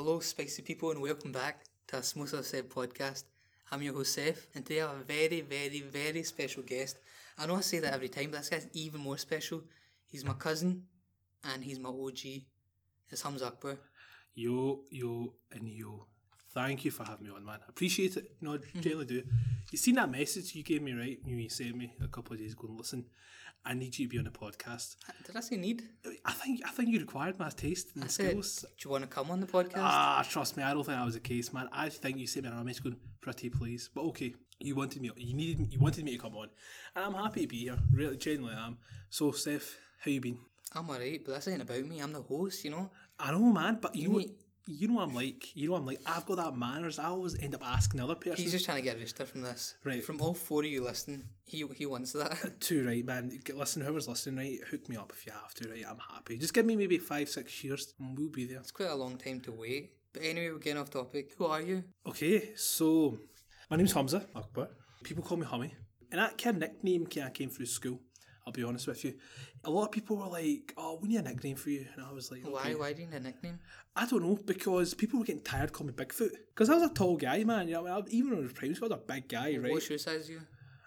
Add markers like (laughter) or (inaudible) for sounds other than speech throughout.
Hello, spicy people, and welcome back to a Smoother Said podcast. I'm your host, Saif, and today I have a very, very, very special guest. I know I say that every time, but this guy's even more special. He's my cousin, and he's my OG. It's Humza Akbar. Yo, yo, and yo. Thank you for having me on, man. I appreciate it. No, (laughs) I genuinely do. You seen that message you gave me, right? You sent me a couple of days ago. And listen, I need you to be on the podcast. Did I say need? I think I think you required my taste and I said, skills. do you want to come on the podcast? Ah, trust me, I don't think that was the case, man. I think you sent me a message going, "Pretty please," but okay. You wanted me. You needed. You wanted me to come on, and I'm happy to be here. Really, genuinely I am. So, Saif, how you been? I'm alright, but this ain't about me. I'm the host, you know? I know, man, but you, You need- you know what I'm like. You know what I'm like. I've got that manners. I always end up asking the other person. He's just trying to get a rooster from this. Right. From all four of you listening, he, he wants that. Uh, Too right, man. Listen, whoever's listening, right, hook me up if you have to, right? I'm happy. Just give me maybe five, six years, and we'll be there. It's quite a long time to wait. But anyway, we're getting off topic. Who are you? Okay, so my name's Humza Akbar. People call me Hummy, and that kind of nickname kind of came through school. I'll be honest with you. A lot of people were like, "Oh, we need a nickname for you," and I was like, Why? okay. Why do you need a nickname? I don't know because people were getting tired calling me Bigfoot because I was a tall guy, man. You know, I mean, even when I was primary school, I was a big guy, right? What shoe size are you?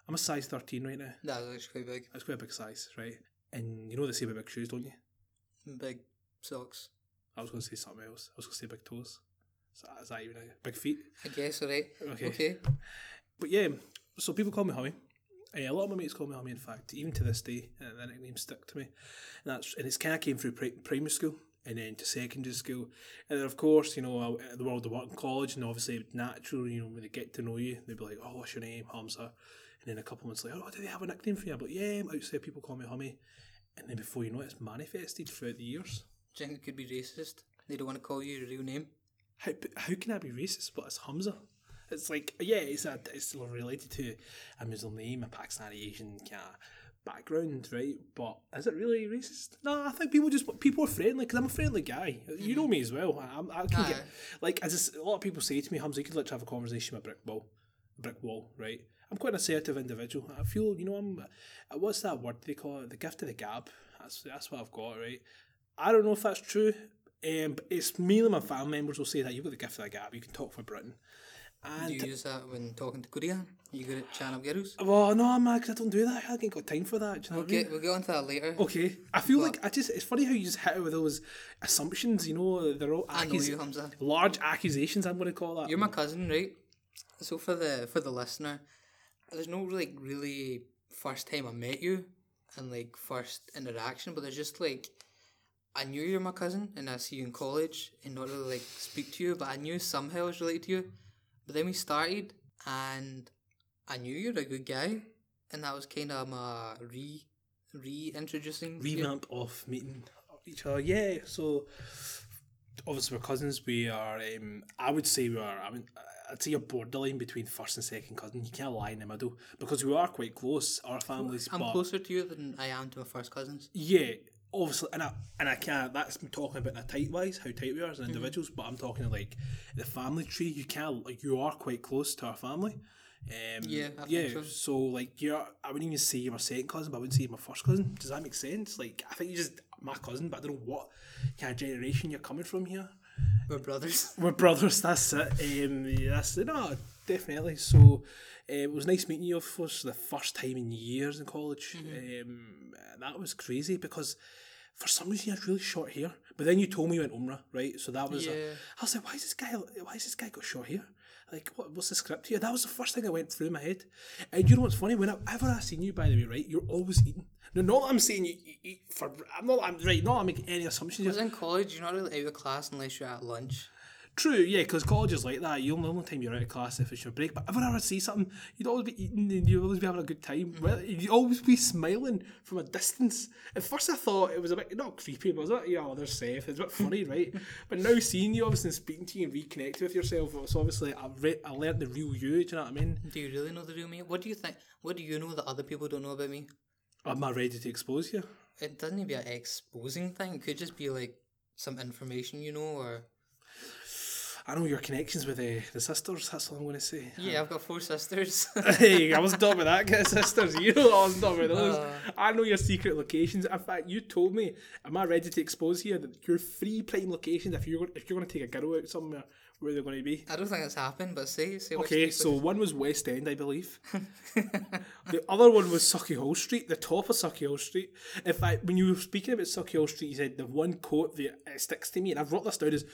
I'm a size 13 right now. That's actually quite big. That's quite a big size, right? And you know they say about big shoes, don't you? Big socks. I was going to say something else. I was going to say big toes. Is that, is that even a big feet? I guess, alright. Okay. Okay. But yeah, so people call me Hummy. A lot of my mates call me Hummy. In fact, even to this day, uh, the nickname stuck to me. And that's and it's kind of came through pri- primary school and then to secondary school, and then of course you know uh, the world of work in college, and obviously natural. You know when they get to know you, they'd be like, "Oh, what's your name, Humza?" And then a couple months later, "Oh, do they have a nickname for you?" But yeah, outside people call me Hummy, and then before you know it, it's manifested throughout the years. Do you think it could be racist? They don't want to call you your real name. How, how can I be racist? But it's Humza. It's like yeah, it's a, it's still related to a Muslim name, a Pakistani Asian kind of background, right? But is it really racist? No, I think people just people are friendly because I'm a friendly guy. You know me as well. I, I'm- can Aye. get like as a lot of people say to me, Humza, you could literally have a conversation with a brick wall, brick wall, right? I'm quite an assertive individual. I feel you know I'm. uh, What's that word they call it? The gift of the gab. That's that's what I've got, right? I don't know if that's true. Um, but it's and my family members will say that you've got the gift of the gab. You can talk for Britain. Do you use that when talking to Korea? You good at chatting up girls? well, no, man, 'cause I don't do that. I haven't got time for that. Do you know We'll what I mean? get, we'll get onto that later. Okay, I feel like I just. It's funny how you just hit it with those assumptions. You know, they're all I know you, Humza. large accusations. I'm going to call that. You're my cousin, right? So for the for the listener, there's no like really first time I met you and like first interaction, but there's just like I knew you're my cousin and I see you in college and not really like speak to you, but I knew somehow I was related to you. But then we started and I knew you're a good guy and that was kind of my re reintroducing you. revamp of meeting each other. Yeah, so obviously we're cousins. We are. Um, I would say we are. I mean, I'd say you're borderline between first and second cousin. You can't lie in the middle because we are quite close. Our families. I'm closer to you than I am to my first cousins. Yeah, obviously, and I and I can't. That's me talking about the tight wise, how tight we are as Mm-hmm. individuals. But I'm talking like the family tree. You can't like you are quite close to our family. Um, Yeah, I think yeah. so. So like you're, I wouldn't even say you're my second cousin, but I wouldn't say you're my first cousin. Does that make sense? Like I think you're just my cousin, but I don't know what kind of generation you're coming from here. We're brothers. We're brothers. That's it. Um, yeah, that's no, definitely. So it was nice meeting you. Of course, the first time in years in college. Mm-hmm. Um, that was crazy because for some reason you had really short hair. But then you told me you went Umrah, right? So that was. Yeah. I was like, why is this guy? Why is this guy got short hair? Like, what, what's the script here? That was the first thing that went through my head. And you know what's funny? Whenever I seen you, by the way, right, you're always eating. No, not I'm saying you, you eat for. I'm not. I'm right. Not. I'm making any assumptions. Because in college, you're not really out of class unless you're at lunch. True, yeah, because college is like that. You only the only time you're out of class if it's your break. But if I ever see something, you'd always be eating and you'd always be having a good time. Mm-hmm. Well, You'd always be smiling from a distance. At first, I thought it was a bit not creepy, but it was bit, yeah, oh, they're safe. It's a bit funny, right? (laughs) But now seeing you, obviously, and speaking to you and reconnecting with yourself, it's obviously I re- I learnt the real you. Do you know what I mean? Do you really know the real me? What do you think? What do you know that other people don't know about me? Am I ready to expose you? It doesn't need to be an exposing thing. It could just be like some information you know, or I know your connections with uh, the sisters. That's all I'm going to say. Yeah, I've got four sisters. (laughs) (laughs) hey, I wasn't talking about that kind of sisters. You know, I wasn't talking about those. Uh. I know your secret locations. In fact, you told me. Am I ready to expose here that your three prime locations? If you're if you're going to take a girl out somewhere, where they're going to be? I don't think it's happened, but say, say Okay, so one was West End, I believe. (laughs) the other one was Sauchiehall Street, the top of Sauchiehall Street. In fact, when you were speaking about Sauchiehall Street, you said the one quote that sticks to me, and I've wrote this down is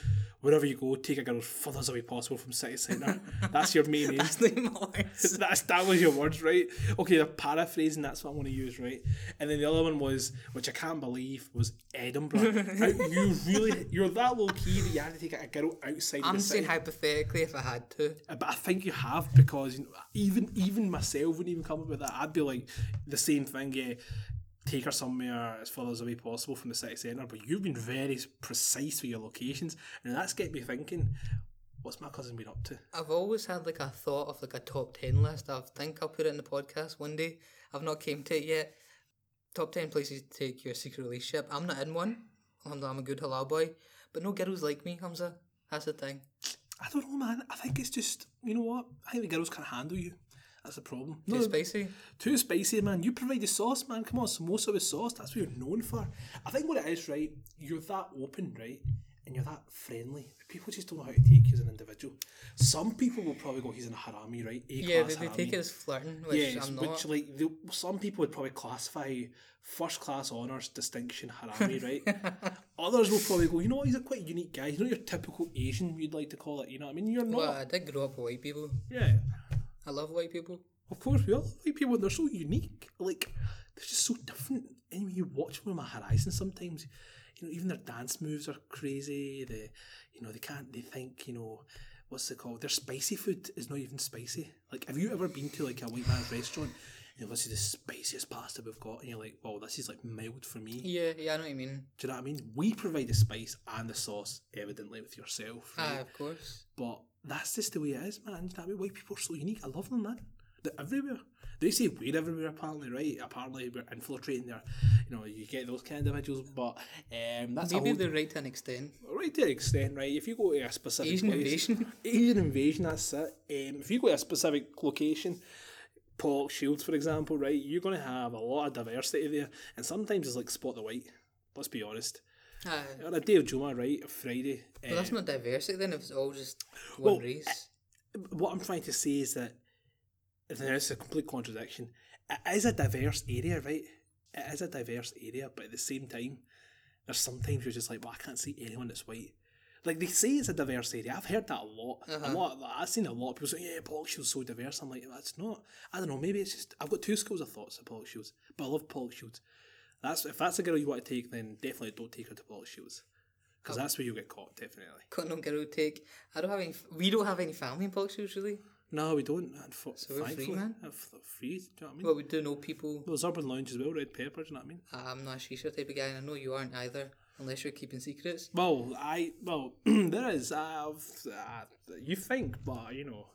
wherever you go, take a girl as furthest away possible from city centre. (laughs) That's your main aim. That's not my words. (laughs) That's that was your words, right? Okay, they're paraphrasing. That's what I'm going to use, right? And then the other one was, which I can't believe, was Edinburgh. You really, you're that low key that you had to take a girl outside I'm the saying hypothetically if I had to. Uh, But I think you have because you know, even even myself wouldn't even come up with that. I'd be like the same thing. Yeah, take her somewhere as far as away possible from the city centre. But you've been very precise with your locations, and that's getting me thinking. What's my cousin been up to? I've always had like a thought of like a top ten list. I think I'll put it in the podcast one day. I've not came to it yet. Top ten places to take your secret relationship. I'm not in one. I'm, I'm a good halal boy, but no girls like me, Humza. That's the thing. I don't know, man. I think it's just you know what? I think the girls can't handle you. That's the problem. Too No, spicy. Too spicy, man. You provide the sauce, man. Come on, samosa with sauce. That's what you're known for. I think what it is, right? You're that open, right? And you're that friendly. People just don't know how to take you as an individual. Some people will probably go, he's in a harami, right? A Yeah, they, they take it as flirting, which Yes, I'm not. which like the, some people would probably classify first class honours distinction harami, (laughs) right? Others will probably go, you know what, he's a quite unique guy. He's not your typical Asian, you'd like to call it. You know what I mean? You're not. Well, I did grow up with white people. yeah. I love white people. Of course, we all love white people. and They're so unique. Like they're just so different. Anyway, you watch them on my horizon, sometimes, you know, even their dance moves are crazy. They, you know, they can't. They think, you know, what's it called? Their spicy food is not even spicy. Like, have you ever been to like a white man's restaurant? You know, this is the spiciest pasta we've got, and you're like, "Wow, this is like mild for me." Yeah, yeah, I know what you mean. Do you know what I mean? We provide the spice and the sauce, evidently with yourself, right? Ah, of course. But that's just the way it is, man. That way, white people are so unique. I love them, man. They're everywhere. They say we're everywhere, apparently, right? Apparently, we're infiltrating there. You know, you get those kind of individuals, but um, that's Maybe they're right to an extent. right to an extent, right? If you go to a specific Asian place, invasion. (laughs) Asian invasion, that's it. Um, if you go to a specific location, Pollokshields, for example, right, you're going to have a lot of diversity there, and sometimes it's like spot the white. Let's be honest. Ah, On a day of Juma, right, a Friday. but that's um, not diversity then if it's all just one Well, race. what I'm trying to say is that it's a complete contradiction. It is a diverse area, right? It is a diverse area, but at the same time, there's sometimes you're just like, well, I can't see anyone that's white. Like they say it's a diverse area. I've heard that a lot. A Uh-huh. lot. I've seen a lot of people say, "Yeah, Pollokshields so diverse." I'm like, that's not. I don't know. Maybe it's just I've got two schools of thoughts of Pollokshields, but I love Pollokshields. That's if that's a girl you want to take, then definitely don't take her to Pollokshields, because that's where you'll get caught. Definitely. Got no girl take. I don't have any. We don't have any family in Pollokshields really. No, we don't. And for, So we're free, man. free. Do you know what I mean? But we do know people. There's Urban Lounge as well, Red Pepper, do you know what I mean? I'm not a shisha type of guy, and I know you aren't either, unless you're keeping secrets. Well, I, well, (clears throat) there is, I've, uh, you think, but, you know,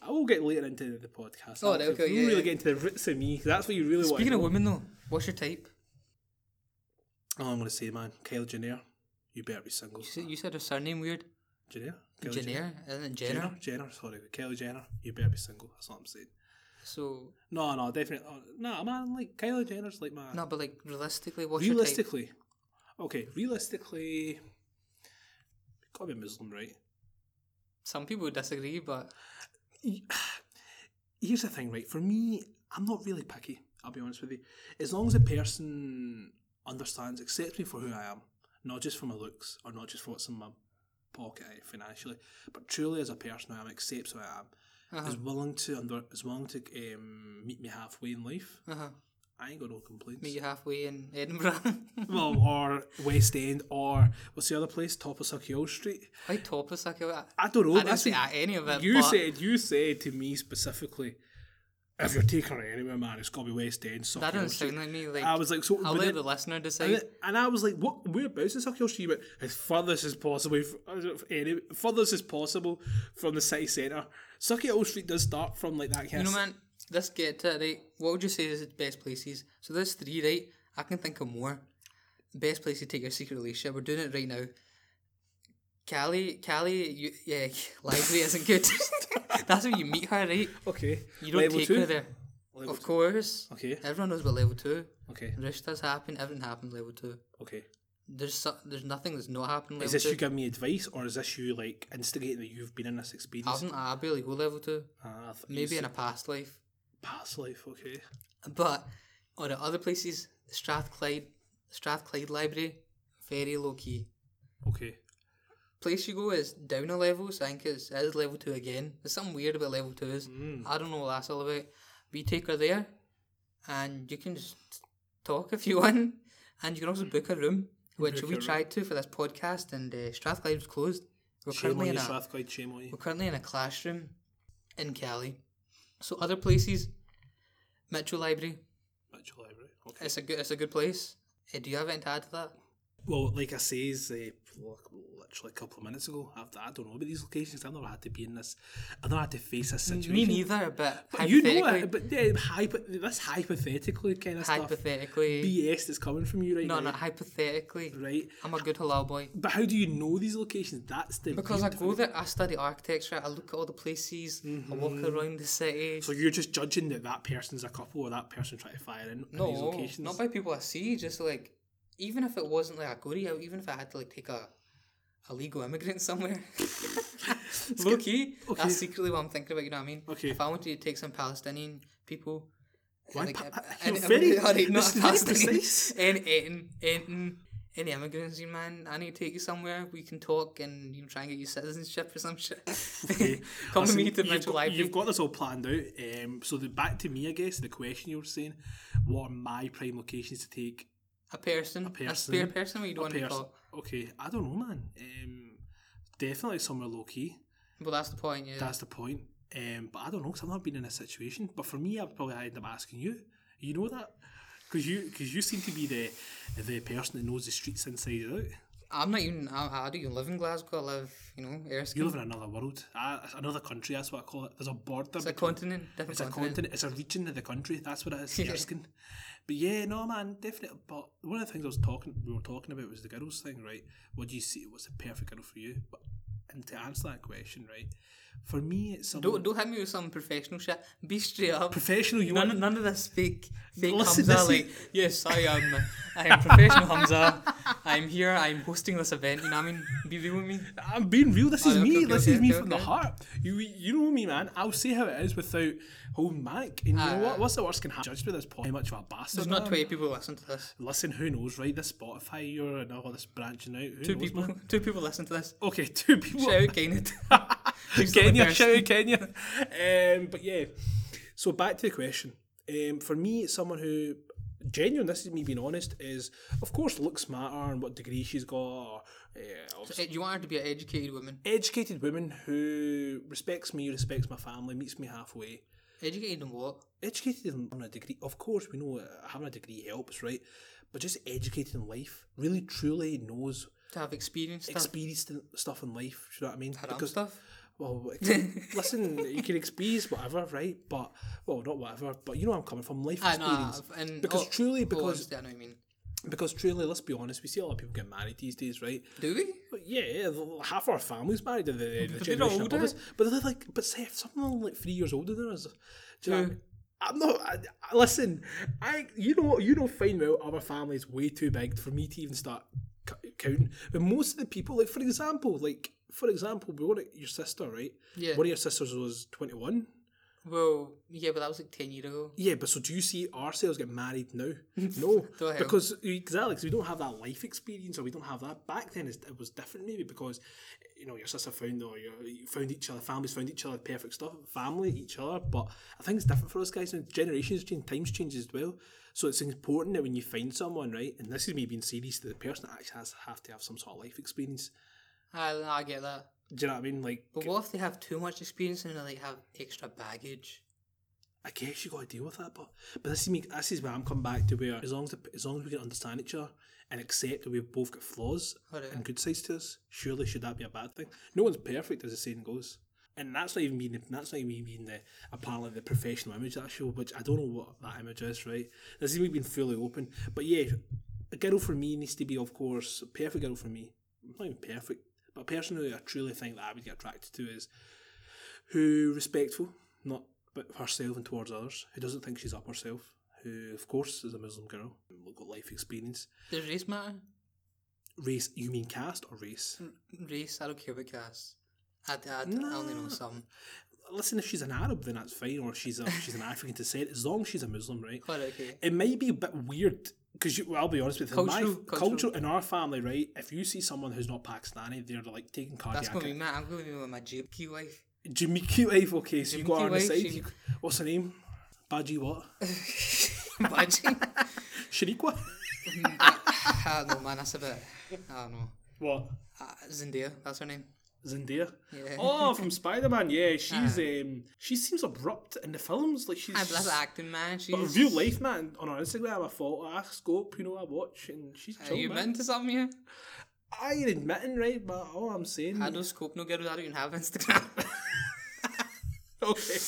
I will get later into the podcast. Oh, okay, yeah, really yeah. get into the roots of me, that's what you really want Speaking of women though, what's your type? Oh, I'm going to say, man, Kyle Jenner, you better be single. You said, you said her surname weird. Jenner? Kylie Jenner, isn't it Jenner? Jenner? Jenner, sorry, Kylie Jenner, you better be single. That's what I'm saying. So No, no, definitely. Oh, no, man, like, Kylie Jenner's like my. no, but like realistically, what's realistically, okay, realistically, gotta be Muslim, right? Some people would disagree, but (sighs) here's the thing, right? For me, I'm not really picky. I'll be honest with you. As long as a person understands, accepts me for who I am, not just for my looks or not just for what's in my pocket financially, but truly as a person I am, accepts who I am, Uh-huh. is willing to under, is willing to um, meet me halfway in life. uh-huh. I ain't got no complaints. meet you halfway in Edinburgh. (laughs) well, or West End, or what's the other place? Top of Sucky Street. Why top of Saki? I don't know. I didn't say any of it. You said you said to me specifically, if you're taking her anywhere, man, it's gotta be West End. Sucky that doesn't sound like me. Like I was like, so. I'll let then- the listener and, decide. then- and I was like, what? Whereabouts in Sauchiehall Street? But as furthest as possible, f- any furthest as possible from the city centre. Sauchiehall Street does start from like that You kind know, of. man, let's get to it, right? What would you say is the best places? So there's three, right? I can think of more. Best place to take your secret relationship. We're doing it right now. Cali, Cali, you, yeah, (laughs) library isn't good. (laughs) That's how you meet her, right? Okay. You don't Level take two? her there. Level of two. course. Okay. Everyone knows about level two. Okay. Rishtas happen. Everything happens level two. Okay. There's so, there's nothing that's not happening level Is this two. you giving me advice, or is this you like instigating that you've been in this experience? Hasn't I barely go level two? Ah, I thought you Maybe in said a past life. past life. Okay. But on the other places, Strathclyde, Strathclyde Library, very low key. Okay. Place you go is down a level, so I think it's, it is level two again. There's something weird about level twos. Mm. I don't know what that's all about. But you take her there, and you can just talk if you (laughs) want, and you can also book a room, which Book we a room. tried to for this podcast, and uh, Strathclyde was closed. We're Shame on currently you, in a Strathclyde. Shame on you. we're currently in a classroom in Cali. So other places, Mitchell Library, Mitchell Library. Okay. it's a good it's a good place. Uh, do you have anything to add to that? Well, like I says, uh, literally a couple of minutes ago, I've, I don't know about these locations. I've never had to be in this. I've never had to face this situation. Me neither, but, But you know it. But yeah, hypo- this hypothetically kind of stuff. hypothetically, BS that's coming from you right no, now. no, no, hypothetically, Right. I'm a good halal boy. But how do you know these locations? That's the Because I go there, I study architecture, I look at all the places, I walk mm-hmm. around the city. So you're just judging that that person's a couple or that person trying to fire in, no, locations? not by people I see, just like, even if it wasn't like a goodie out, even if I had to like take a illegal immigrant somewhere. (laughs) Low key, okay. that's secretly what I'm thinking about, you know what I mean? Okay. If I wanted to take some Palestinian people, Why like, Pa- any- very- (laughs) not this is very Palestinian, precise. any, any, immigrants, you man, I need to take you somewhere, we can talk and, you know, try and get you citizenship or some shit. Okay. (laughs) Come Listen, to me to Mitchell Library. You've got this all planned out. Um, so the, back to me, I guess, the question you were saying, what are my prime locations to take A person, a, person, spare person, what you don't want to call. Okay, I don't know, man. Um, definitely somewhere low key. Well, that's the point, yeah. That's the point. Um, but I don't know because I've not been in a situation. But for me, I'd probably end up asking you. You know that because you because you seem to be the the person that knows the streets inside and out. I'm not even. I, I don't even live in Glasgow. I live, you know, Erskine. You live in another world, uh, another country. That's what I call it. There's a border. it's a continent, different It's a continent. continent. It's a region of the country. That's what it is. Yeah. Erskine. But yeah, no man, definitely. But one of the things I was talking, we were talking about was the girls thing, right? What do you see? What's the perfect girl for you? But and to answer that question, right? For me, Don't don't hit me with some professional shit. Be straight up. professional. You None, want none of this fake fake Listen, Humza. is- Like yes, I am. I am professional Humza. I'm here. I'm hosting this event. You know what I mean? Be real with me. I'm being real. This is Oh, okay, me. okay, this okay, is me from the heart. You you know me, man. I'll say how it is without holding back. And you know what? What's the worst can happen? Judge me this point. How much of a bastard. There's not twenty people listen to this. Listen, who knows, right? This Spotify, you're and all this branching out. Who Two knows, people. man? (laughs) Two people listen to this. Okay, (laughs) two people. Shout out (laughs) the Kenya, shout out Kenya. Um, but yeah, so back to the question. Um, for me, someone who, genuine, this is me being honest, is of course looks matter and what degree she's got. Or, uh, Eh, You want her to be an educated woman. educated woman who respects me, respects my family, meets me halfway. Educated in what? Educated in- on a degree, of course, we know having a degree helps, right? But just educated in life, really truly knows, To have experience experienced in stuff in life. Do you know what I mean? Haram stuff. Well, listen, you can experience whatever, right? But well, not whatever, but you know where I'm coming from. Life I know. experience. And because oh, truly, oh, because I know what you mean. Because truly, let's be honest, we see a lot of people get married these days, right? Do we? But yeah, half our family's married. The, the, the generation older. us, but they're like, but Saif, someone like three years older than us. Do you know? I'm not. I, I- listen, I you know you know fine well our family's way too big for me to even start c- counting. But most of the people, like for example, like for example, we were at your sister, right? Yeah. One of your sisters was 21. Well, yeah, but that was like ten years ago. Yeah, but so do you see ourselves get married now? (laughs) No, Go ahead. because exactly, 'cause we don't have that life experience, or we don't have that. Back then, it was different, maybe because you know your sister found or your, you found each other, families found each other, perfect stuff, family, each other. But I think it's different for us guys. And generations change, times change as well. So it's important that when you find someone, right, and this is me being serious, that the person actually has have to have some sort of life experience. I, I get that. Do you know what I mean? Like, But what if they have too much experience and they like have extra baggage? I guess you got to deal with that, but but this is me. This is where I'm coming back to where as long as the, as long as we can understand each other and accept that we've both got flaws Alright. and good sides to us, surely should that be a bad thing? No one's perfect, as the saying goes, and that's not even mean that's not even mean the apparently the professional image that I show, which I don't know what that image is. Right, this is me being fully open, but yeah, a girl for me needs to be, of course, a perfect girl for me. I'm Not even perfect, But a person who I truly think that I would get attracted to is who respectful, not but herself and towards others, who doesn't think she's up herself, who of course is a Muslim girl, got life experience. Does race matter? Race, you mean caste or race? Race, I don't care about caste. I, I, I only know some. Listen, if she's an Arab, then that's fine, or she's a, she's an (laughs) African descent, as long as she's a Muslim, right? Quite okay. It might be a bit weird because well, I'll be honest with you, in my Cultural- cultural. culture in our family, right? If you see someone who's not Pakistani, they're like taking cardiac. That's gonna be me. I'm gonna be with my Jamaican wife. Jamaican wife, okay, so you got her on the side. What's her name? Baji what? (laughs) Imagine. (laughs) Shaniqua? I don't know, man. That's a bit. I don't know. What? Uh, Zendaya, that's her name. Zendaya. Yeah. Oh, from Spider Man. Yeah, she's um, she seems abrupt in the films. Like she's. But that's acting, man. She's. but real life, man, on her Instagram, I follow, I scope, you know, I watch, and she's Are you man. meant to something here? I ain't admitting, right? But all I'm saying. I don't scope no girls. I don't even have Instagram. (laughs) (laughs) okay.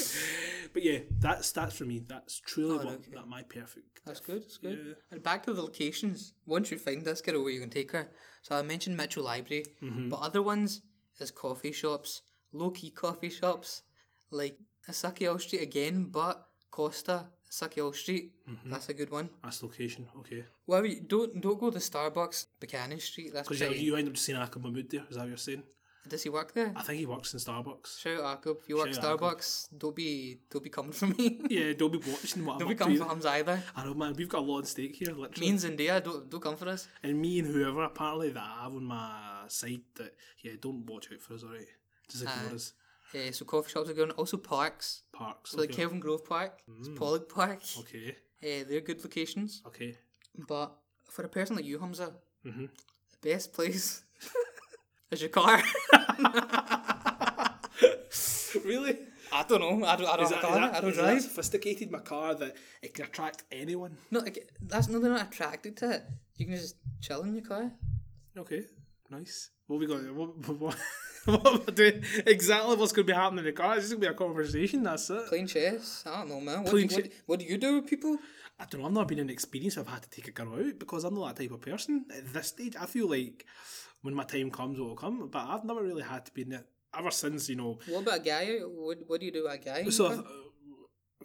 But yeah, that's that's for me. That's truly Oh, what okay. that my perfect. That's good. That's good. Yeah. And back to the locations. Once you find this girl, where you can take her. So I mentioned Mitchell Library, Mm-hmm. but other ones is coffee shops, low key coffee shops, like Sauchiehall Street again, but Costa Sauchiehall Street. Mm-hmm. That's a good one. That's location, okay. Well, don't don't go to Starbucks Buchanan Street. That's Because you, pretty. you end up just seeing Akam Mahmood there. Is that what you're saying? Does he work there? I think he works in Starbucks. Shout out. If you work Shout. Starbucks, don't be don't be coming for me. (laughs) Yeah, don't be watching what don't be up to. coming for Humza either. I know, man. We've got a lot at stake here, literally. Me and Zendaya, don't don't come for us. and me and whoever apparently that I have on my side that yeah, don't watch out for us, alright? Just ignore Aye. us. Uh, so coffee shops are going. Also parks. Parks. So like okay. Kelvingrove Park, it's Pollok Park. okay. Uh, they're good locations. Okay. But for a person like you, Humza, Mm-hmm. the best place (laughs) is your car. (laughs) (laughs) really? I don't know. I don't. I don't Is have that, a is car. that- I don't drive. sophisticated my car that it can attract anyone. No, like, that's no. They're not attracted to it. You can just chill in your car. Okay, nice. What we got? What, what, what (laughs) I doing? Exactly what's going to be happening in the car? It's just going to be a conversation. That's it. Playing chess. I don't know, man. What, do, you, what, what do you do with people? I don't know. I've not been an experience. I've had to take a girl out because I'm not that type of person at this stage. I feel like when my time comes, it will come. But I've never really had to be in it ever since. You know. What about a guy? What What do you do with a guy? So?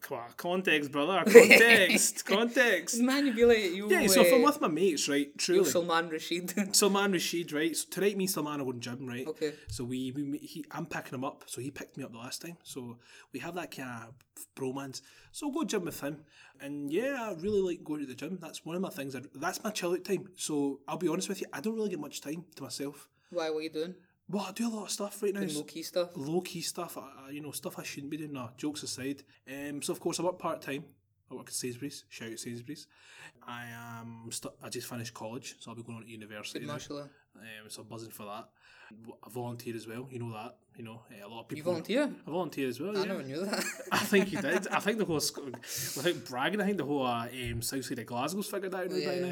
Come context, brother. (laughs) Context, context. man, you'd be like you. Yeah. So if I'm uh, with my mates, right? Truly. Salman Rashid. (laughs) Salman Rashid, right? So tonight, me and Salman are going gym, right? Okay. So we, we we- he, I'm picking him up. So he picked me up the last time. So we have that kind of bromance. So I'll go gym with him, and yeah, I really like going to the gym. That's one of my things. I, that's my chill out time. So I'll be honest with you, I don't really get much time to myself. Why? What are you doing? Well, I do a lot of stuff right now. Low key stuff. Low key stuff, uh, you know, stuff I shouldn't be doing. No, jokes aside. Um, so of course I work part time. I work at Sainsbury's. Shout out Sainsbury's. I am. St- I just finished college, so I'll be going on to university. Good. Um, so I'm buzzing for that. I volunteer as well. You know that. You know eh, a lot of You people. volunteer? I volunteer as well. I Yeah. never knew that. (laughs) I think you did. I think the whole, (laughs) without bragging, I think the whole uh, um, south side of Glasgow's figured out right by now.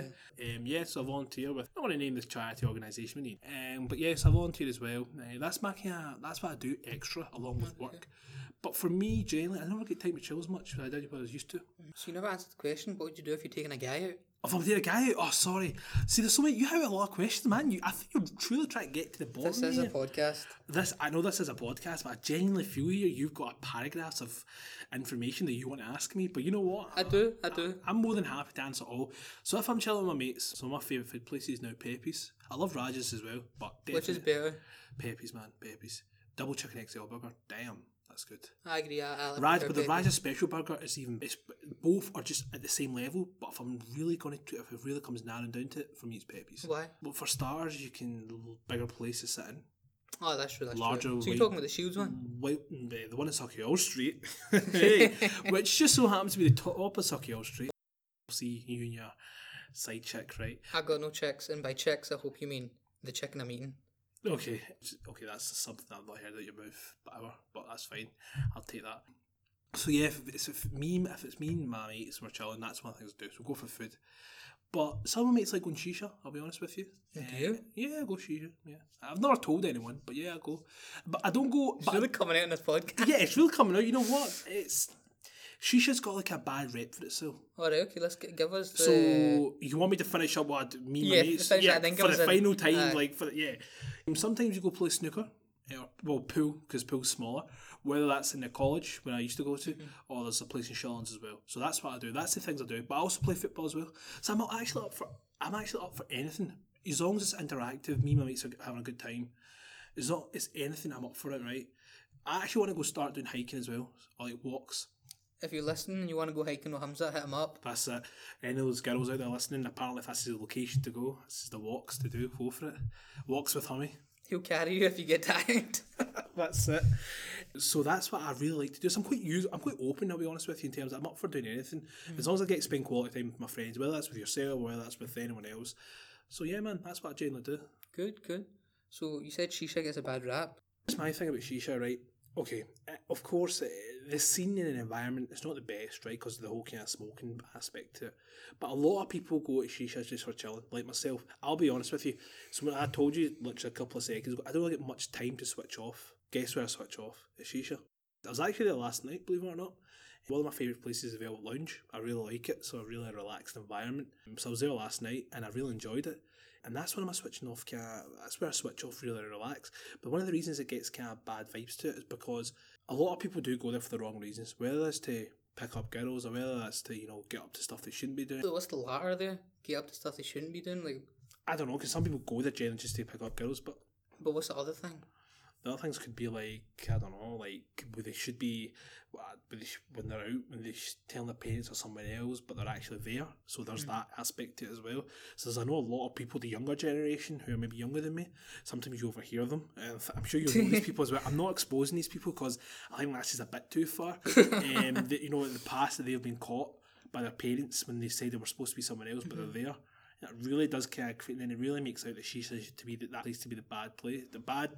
Um, yeah, so I volunteer with. I don't want to name this charity organisation we need. Um, but yes, I volunteer as well. Uh, that's my kind of, That's what I do extra along with work. But for me, generally, I never get time to chill as much as I did what I was used to. So you never answered the question. What would you do if you're taking a guy out? If I'm taking a guy, out, oh sorry. See, there's so many. You have a lot of questions, man. You, I think you're truly trying to get to the bottom. Of. This is a podcast. this I know this is a podcast, but I genuinely feel here you've got paragraphs of information that you want to ask me. But you know what? I do. I do. I'm more than happy to answer all. So if I'm chilling with my mates, some of my favourite food place is now Pepe's. I love Raj's as well, but Which is better? Pepe's, man, Pepe's. Double chicken XL burger, damn, that's good. I agree. I, I Raj, but the. Raj's special burger is even. It's, both are just at the same level. But if I'm really going to, if it really comes narrowing down to it, for me it's Pepe's. Why? Well, for stars, you can bigger places sit in. Oh, that's true. That's Larger true. So you're talking about the Shields one? Well, the one in Sauchiehall Street, (laughs) (laughs) hey, which just so happens to be the top of Sauchiehall Street. See you and your side chick, right? I got no checks, and by checks, I hope you mean the chicken I'm eating. Okay, okay, that's something I've not heard out your mouth, but ever, but that's fine. I'll take that. So yeah, if it's if me, if it's me and my mates we're chilling, that's one of the things to do. So go for food. But some of my mates like going shisha. I'll be honest with you. Do Uh. Yeah, I go shisha. Yeah, I've never told anyone, but yeah, I go. But I don't go. It's But really coming out in this podcast. yeah, it's really coming out. You know what? It's Shisha's got like a bad rep for itself. Alright, okay, let's get, give us the. So you want me to finish up what I- me and Yeah, my mates? Yeah, think for the in- final time, aye. like for the, yeah. Um, Sometimes you go play snooker, uh, well pool because pool's smaller. Whether that's in the college where I used to go to, Mm-hmm. or there's a place in Shillings as well. So that's what I do. That's the things I do. But I also play football as well. So I'm not actually up for. I'm actually up for anything as long as it's interactive. Me and my mates are having a good time. As long it's anything, I'm up for it. Right. I actually want to go start doing hiking as well, or like walks. If you're listening and you want to go hiking with Humza, hit him up. That's it. Any of those girls out there listening, apparently if this is the location to go, this is the walks to do, go for it. Walks with Hummy. He'll carry you if you get tired. (laughs) That's it. So that's what I really like to do. So I'm quite use I'm quite open, I'll be honest with you, in terms of I'm up for doing anything. Mm. As long as I get to spend quality time with my friends, whether that's with yourself or whether that's with anyone else. So yeah man, that's what I generally do. good, good. So you said Shisha gets a bad rap. That's my thing about shisha, right? Okay, eh, of course, eh, the scene and environment is not the best, right? Because of the whole kind of smoking aspect to it. But a lot of people go to shisha just for chilling, like myself. I'll be honest with you. So when I told you literally a couple of seconds ago, I don't really get much time to switch off. Guess where I switch off? At shisha. I was actually there last night, believe it or not. One of my favourite places is the Velvet Lounge. I really like it, so a really relaxed environment. So I was there last night and I really enjoyed it. And that's when I'm switching off. Kind of, that's where I switch off, really relax. But one of the reasons it gets kind of bad vibes to it is because a lot of people do go there for the wrong reasons. Whether it's to pick up girls or whether that's to you know get up to stuff they shouldn't be doing. What's the latter there? Get up to stuff they shouldn't be doing. Like, I don't know because some people go there generally just to pick up girls, but but what's the other thing? The other things could be like I don't know, like where they should be uh, they sh- when they're out when they sh- telling their parents or someone else, but they're actually there. So there's mm. that aspect to it as well. So there's I know a lot of people, the younger generation who are maybe younger than me. Sometimes you overhear them. And I'm sure you know these (laughs) people as well. I'm not exposing these people because I think that's just a bit too far. (laughs) um, that you know in the past they've been caught by their parents when they say they were supposed to be someone else, but they're mm-hmm. there. It really does kind of create, then it really makes out the shisha to be the, that place to be the bad place. The bad,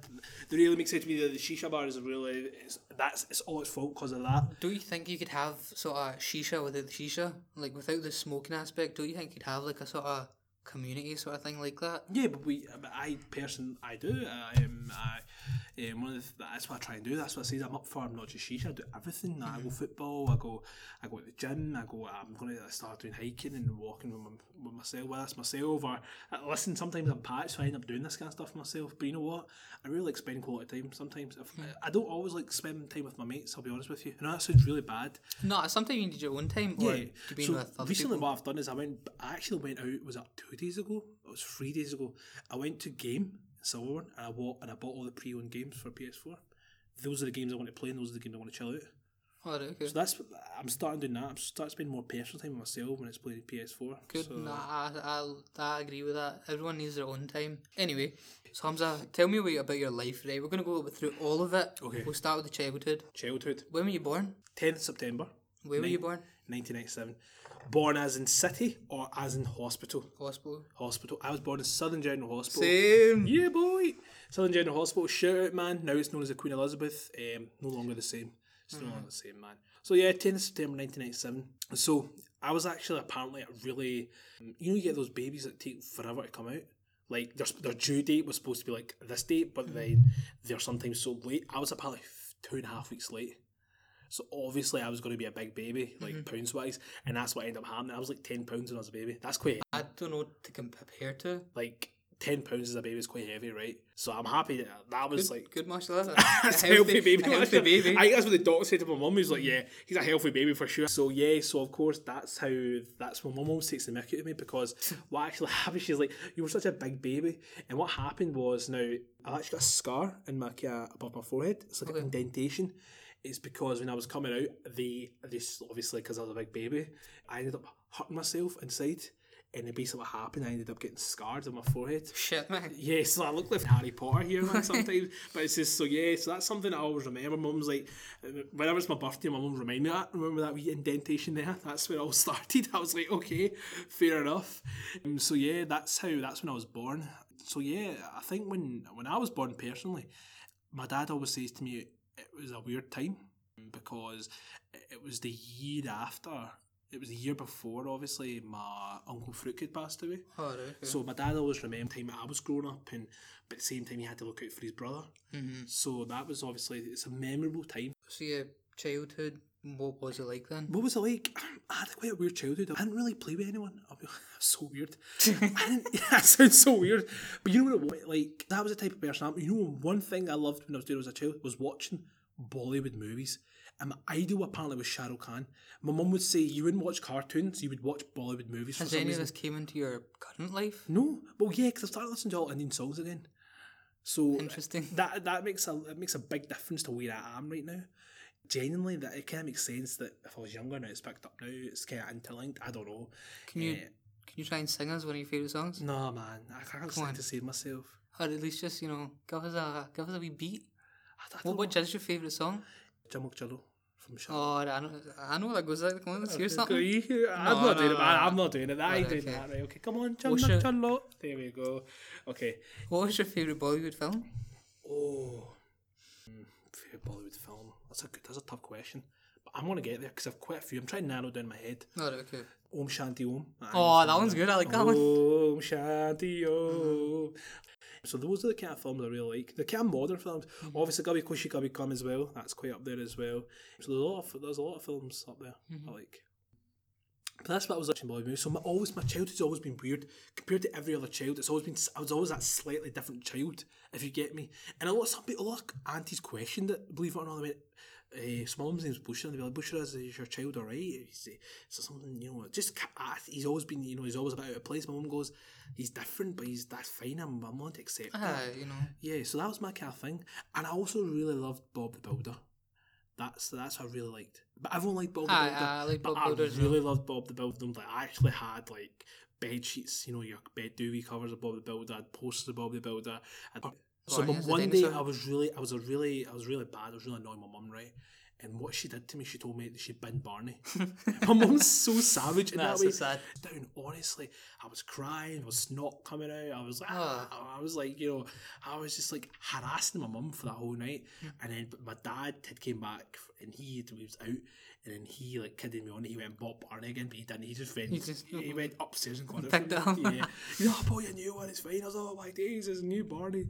it really makes out to be the, the shisha bar is really, it's, that's, it's all its fault because of that. Do you think you could have sort of Shisha without the Shisha? Like, without the smoking aspect, do you think you'd have like a sort of community sort of thing like that? Yeah, but we, but I person, I do. I um, I, um, one of the, that's what I try and do. That's what I say. I'm up for. I'm not just shisha. I do everything. I go football. I go, I go to the gym. I go. I'm going to start doing hiking and walking with, my, with myself. Whether that's myself or uh, listen. Sometimes I'm patched, so I end up doing this kind of stuff myself. But you know what? I really like spending quality time. Sometimes if, I don't always like spending time with my mates. I'll be honest with you. I know that sounds really bad. No, sometimes you need your own time. Or Yeah. to be So with other recently, people. what I've done is I went. I actually went out. Was that two days ago? It was three days ago. I went to game Silverburn and I bought and I bought all the pre-owned games for PS4. Those are the games I want to play, and those are the games I want to chill out. Oh, Alright, okay. So that's I'm starting doing that. I'm starting to spend more personal time with myself when it's playing PS4. Good. So, Nah, I, I, I agree with that. Everyone needs their own time. Anyway, so Humza, tell me about, about your life, right? We're going to go through all of it. Okay. We'll start with the childhood. childhood, When were you born? 10th September, Where were you born? 1997. Born as in city or as in hospital. Hospital. Hospital. I was born in Southern General Hospital. Same. Yeah, boy. Southern General Hospital. Shout out, man. Now it's known as the Queen Elizabeth. Um, no longer the same. It's no longer the same, man. So yeah, 10th September 1997. So I was actually apparently a really, you know, you get those babies that take forever to come out. Like their their due date was supposed to be like this date, but then they're sometimes so late. I was apparently two and a half weeks late. So obviously I was going to be a big baby, like pounds wise, and that's what ended up happening. I was like ten pounds when I was a baby. That's quite I don't know what to compare to. like ten pounds as a baby is quite heavy, right? So I'm happy that that was like Good martial arts. that's a (laughs) a healthy baby. A healthy baby. I think that's what the doctor said to my mum. He was like, "Yeah, he's a healthy baby for sure." So yeah, so of course that's how that's when my mum always takes the mick out of me because (laughs) what actually happened? She's like, "You were such a big baby," and what happened was now I actually got a scar in my uh, above my forehead. It's like an indentation. It's because when I was coming out, the this obviously because I was a big baby, I ended up hurting myself inside. And then basically what happened, I ended up getting scarred on my forehead. Shit, man. Yeah, so I look like Harry Potter here, man, sometimes. (laughs) but it's just so yeah, so that's something I always remember. Mum's like, whenever it's my birthday, my mum remind me that. Remember that wee indentation there? That's where it all (laughs) started. I was like, okay, fair enough. Um, so yeah, that's how that's when I was born. So yeah, I think when when I was born personally, my dad always says to me it was a weird time because it was the year after. It was the year before, obviously, my uncle Fruit had passed away. Alright, okay. So my dad always remembered time I was growing up, and but at the same time he had to look out for his brother. Mm-hmm. So that was obviously it's a memorable time. So your childhood, What was it like then? What was it like? I had quite a weird childhood. I didn't really play with anyone. (laughs) So weird. (laughs) I didn't. (laughs) Yeah, that sounds so weird. But you know what? It, was? like that was the type of person. I'm, you know, one thing I loved when I was doing as a child was watching Bollywood movies. And my idol apparently was Shah Rukh Khan. My mum would say you wouldn't watch cartoons, you would watch Bollywood movies. Has any reason. of this came into your current life? No, well, yeah, because I've started listening to all Indian songs again. So Interesting. that that makes a it makes a big difference to where I am right now. Genuinely, that it kind of makes sense that if I was younger now, it's picked up now. It's kind of interlinked. I don't know. Can you Eh, can you try and sing us one of your favourite songs? no, man, I can't sing on. to save myself. Or at least just, you know, give us a give us a wee beat. I, I What which is your favourite song? Chammak Challo from Shah. Oh I know I know that goes like come on, let's hear something. you I'm No, not no, doing it, no, no. I'm not doing it. I Right, ain't doing okay. that, right? Okay, come on, Jamuk your- Jalo. There we go. Okay. What was your favourite Bollywood film? Oh, mm, favorite Bollywood film. That's a good. That's a tough question. But I'm gonna get there because I've quite a few. I'm trying to narrow down my head. Oh okay. Om Shanti Om. Oh, that one's good. I like that one. Om Shanti Om. So those are the kind of films I really like. The kind of modern films. Mm-hmm. Obviously, Kabhi Khushi Kabhie Gham as well. That's quite up there as well. So there's a lot of there's a lot of films up there Mm-hmm. I like. But that's what I was watching movies. So my always my childhood's always been weird compared to every other child. It's always been I was always that slightly different child, if you get me. And a lot of some people, a lot of aunties questioned it. Believe it or not, they went, uh, so my mum's name's Bushra, and they'd be like, Bushra, is, is your child alright? Is, it- is there something, you know, just, he's always been, you know, he's always a bit out of place. My mum goes, he's different, but he's, that's fine, I'm, I'm willing to accept Ah, that. you know. Yeah, so that was my kind of thing. And I also really loved Bob the Builder. That's that's what I really liked. But everyone liked Bob the Builder. aye, I like but Bob Builder I as well. really loved Bob the Builder. Like I actually had like bed sheets, you know, your bed doobie covers of Bob the Builder. I had posters of Bob the Builder. I'd- oh, so Barney my- as the one day? I was really, I was a really, I was really bad. I was really annoying my mum, right? And what she did to me, she told me that she'd been Barney. (laughs) my mum's so savage in That's that way. so sad. Down, honestly, I was crying. There was snot coming out. I was like, Ah. I was like, you know, I was just like harassing my mum for that whole night. And then but my dad had came back and he, he was out. And then he like kidded me on. He went and bought Barney again, but he didn't. He just went. He, just- went upstairs and got it. Picked from it up. Yeah. (laughs) He's like, oh, boy, a new one. It's fine. I was like, oh my days, it's a new Barney.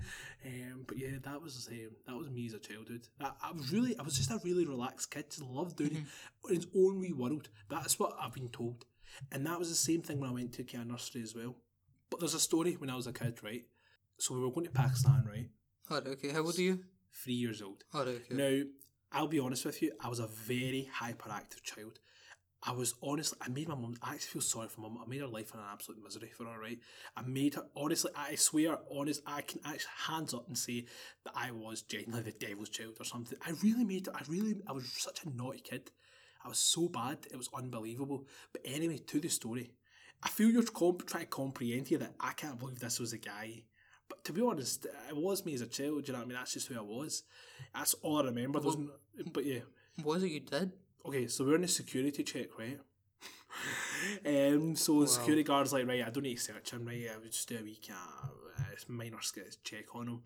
Um, but yeah, that was the same. That was me as a childhood. I, I was really, I was just a really relaxed kid. Just loved doing Mm-hmm. it in his own wee world. That's what I've been told. And that was the same thing when I went to Kia nursery as well. But there's a story when I was a kid, right? So we were going to Pakistan, right? Oh okay. How old are you? Three years old. Oh okay. Now, I'll be honest with you, I was a very hyperactive child. I was honestly, I made my mum, I actually feel sorry for my mum. I made her life an absolute misery for her, right? I made her, honestly, I swear, honest, I can actually hands up and say that I was genuinely the devil's child or something. I really made, I really, I was such a naughty kid. I was so bad, it was unbelievable. But anyway, to the story. I feel you're comp- trying to comprehend here that I can't believe this was a guy. But to be honest, it was me as a child. Do you know what I mean? That's just who I was. That's all I remember. N- but yeah. What was it you did? Okay, so we're in a security check, right? um, so the security guard's like, right, I don't need to search him, right? I would just do a wee of uh, minor sketch check on him.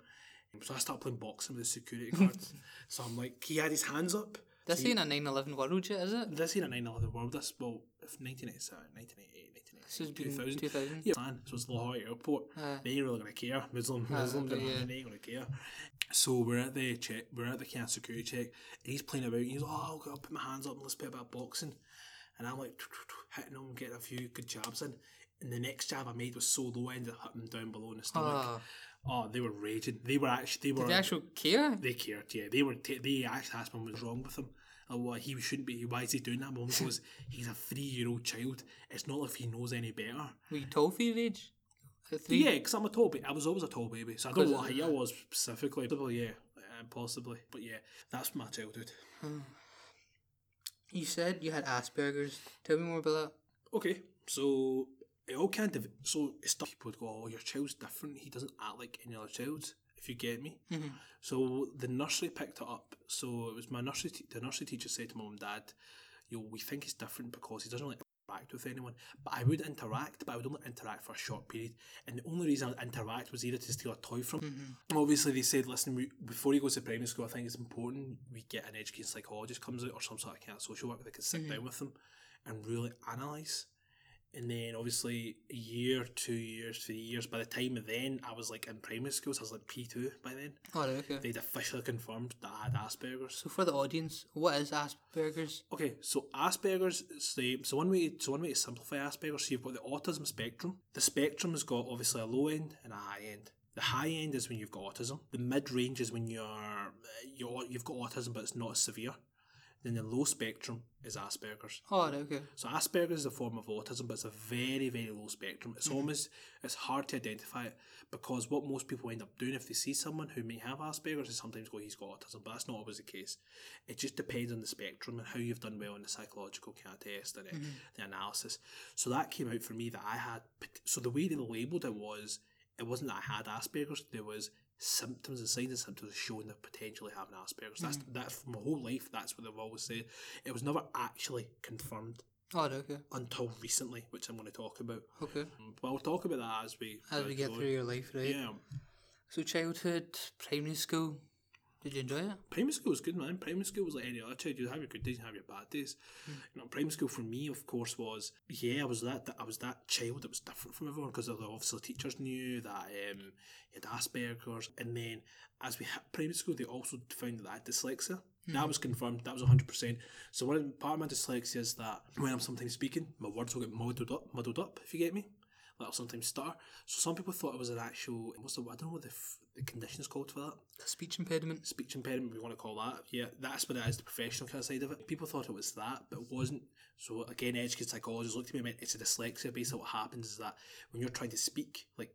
Um, So I start playing boxing with the security guards. (laughs) so I'm like, he had his hands up. This ain't a 9-11 world yet, is it? This ain't a 9 11 world. This, well, if 1987, 1988, 1988, 2000. 2000. Yeah, man. So it's Lahore Airport. Aye. They ain't really gonna care. Muslim, ah, Muslims, okay, and yeah. they ain't gonna care. So we're at the check. We're at the kind of security check. And he's playing about. And he's like, oh, I'll, I'll put my hands up and let's play a bit of boxing. And I'm like hitting him, getting a few good jabs in. And the next jab I made was so low, I ended up hitting him down below in the stomach. Ah. Oh. They were raging. They were actually. They were. Did they actually care? They cared, yeah. They were. T- they actually asked me what was wrong with him. Uh, why he shouldn't be. Why is he doing that? Mum goes, (laughs) he's a three-year-old child. It's not like he knows any better. Were you tall for your age? Three? Yeah, because I'm a tall baby. I was always a tall baby, so I don't know what height I was specifically. Possibly, yeah, uh, possibly. But yeah, that's my childhood. (sighs) You said you had Asperger's. Tell me more about that. Okay, so it all kind of so it's stuff people would go, oh, your child's different. He doesn't act like any other child. If you get me. Mm-hmm. So the nursery picked it up. So it was my nursery. Te- the nursery teacher said to mum and dad, "You know, we think he's different because he doesn't really interact with anyone. But I would interact, but I would only interact for a short period. And the only reason I'd interact was either to steal a toy from. him. Obviously, they said, listen, we, before he goes to primary school, I think it's important we get an educating psychologist comes out or some sort of kind of social worker that can sit down with them and really analyse And then obviously a year, two years, three years. By the time then, I was like in primary school, so I was like P two by then. Oh, right, okay. They'd officially confirmed that I had Asperger's. So for the audience, what is Asperger's? Okay, so Asperger's the so one way so one way to simplify Asperger's. So you've got the autism spectrum. The spectrum has got obviously a low end and a high end. The high end is when you've got autism. The mid range is when you're, you're you've got autism but it's not as severe. Then the low spectrum is Asperger's. Oh, right, okay. So Asperger's is a form of autism, but it's a very, very low spectrum. It's almost it's hard to identify it because what most people end up doing if they see someone who may have Asperger's is sometimes go, he's got autism, but that's not always the case. It just depends on the spectrum and how you've done well in the psychological kind of test and uh, the analysis. So that came out for me that I had. So the way they labelled it was, it wasn't that I had Asperger's. There was symptoms and signs and symptoms showing the potentially having Asperger's. That's mm. that's from my whole life. That's what they've always said. It was never actually confirmed Oh, okay. until recently, which I'm going to talk about. Okay. Mm, but we'll talk about that as we As we get go. through your life, right? Yeah, So childhood, primary school, did you enjoy it? primary school was good, man. Primary school was like any other child. You have your good days, you have your bad days. Hmm. You know, primary school for me, of course, was yeah, I was that I was that child that was different from everyone because obviously teachers knew that um, he had Asperger's, and then as we hit primary school, they also found that I had dyslexia. That was confirmed. That was hundred percent. So one part of my dyslexia is that when I'm sometimes speaking, my words will get muddled up. Muddled up, if you get me. That'll sometimes stutter. So some people thought it was an actual. What's the? I don't know what the, f- the condition is called for that speech impediment. speech impairment, we want to call that. Yeah, that's what it is, the professional kind of side of it. People thought it was that, but it wasn't. So again, educated psychologists looked at me and went, it's a dyslexia. Basically, what happens is that when you're trying to speak, like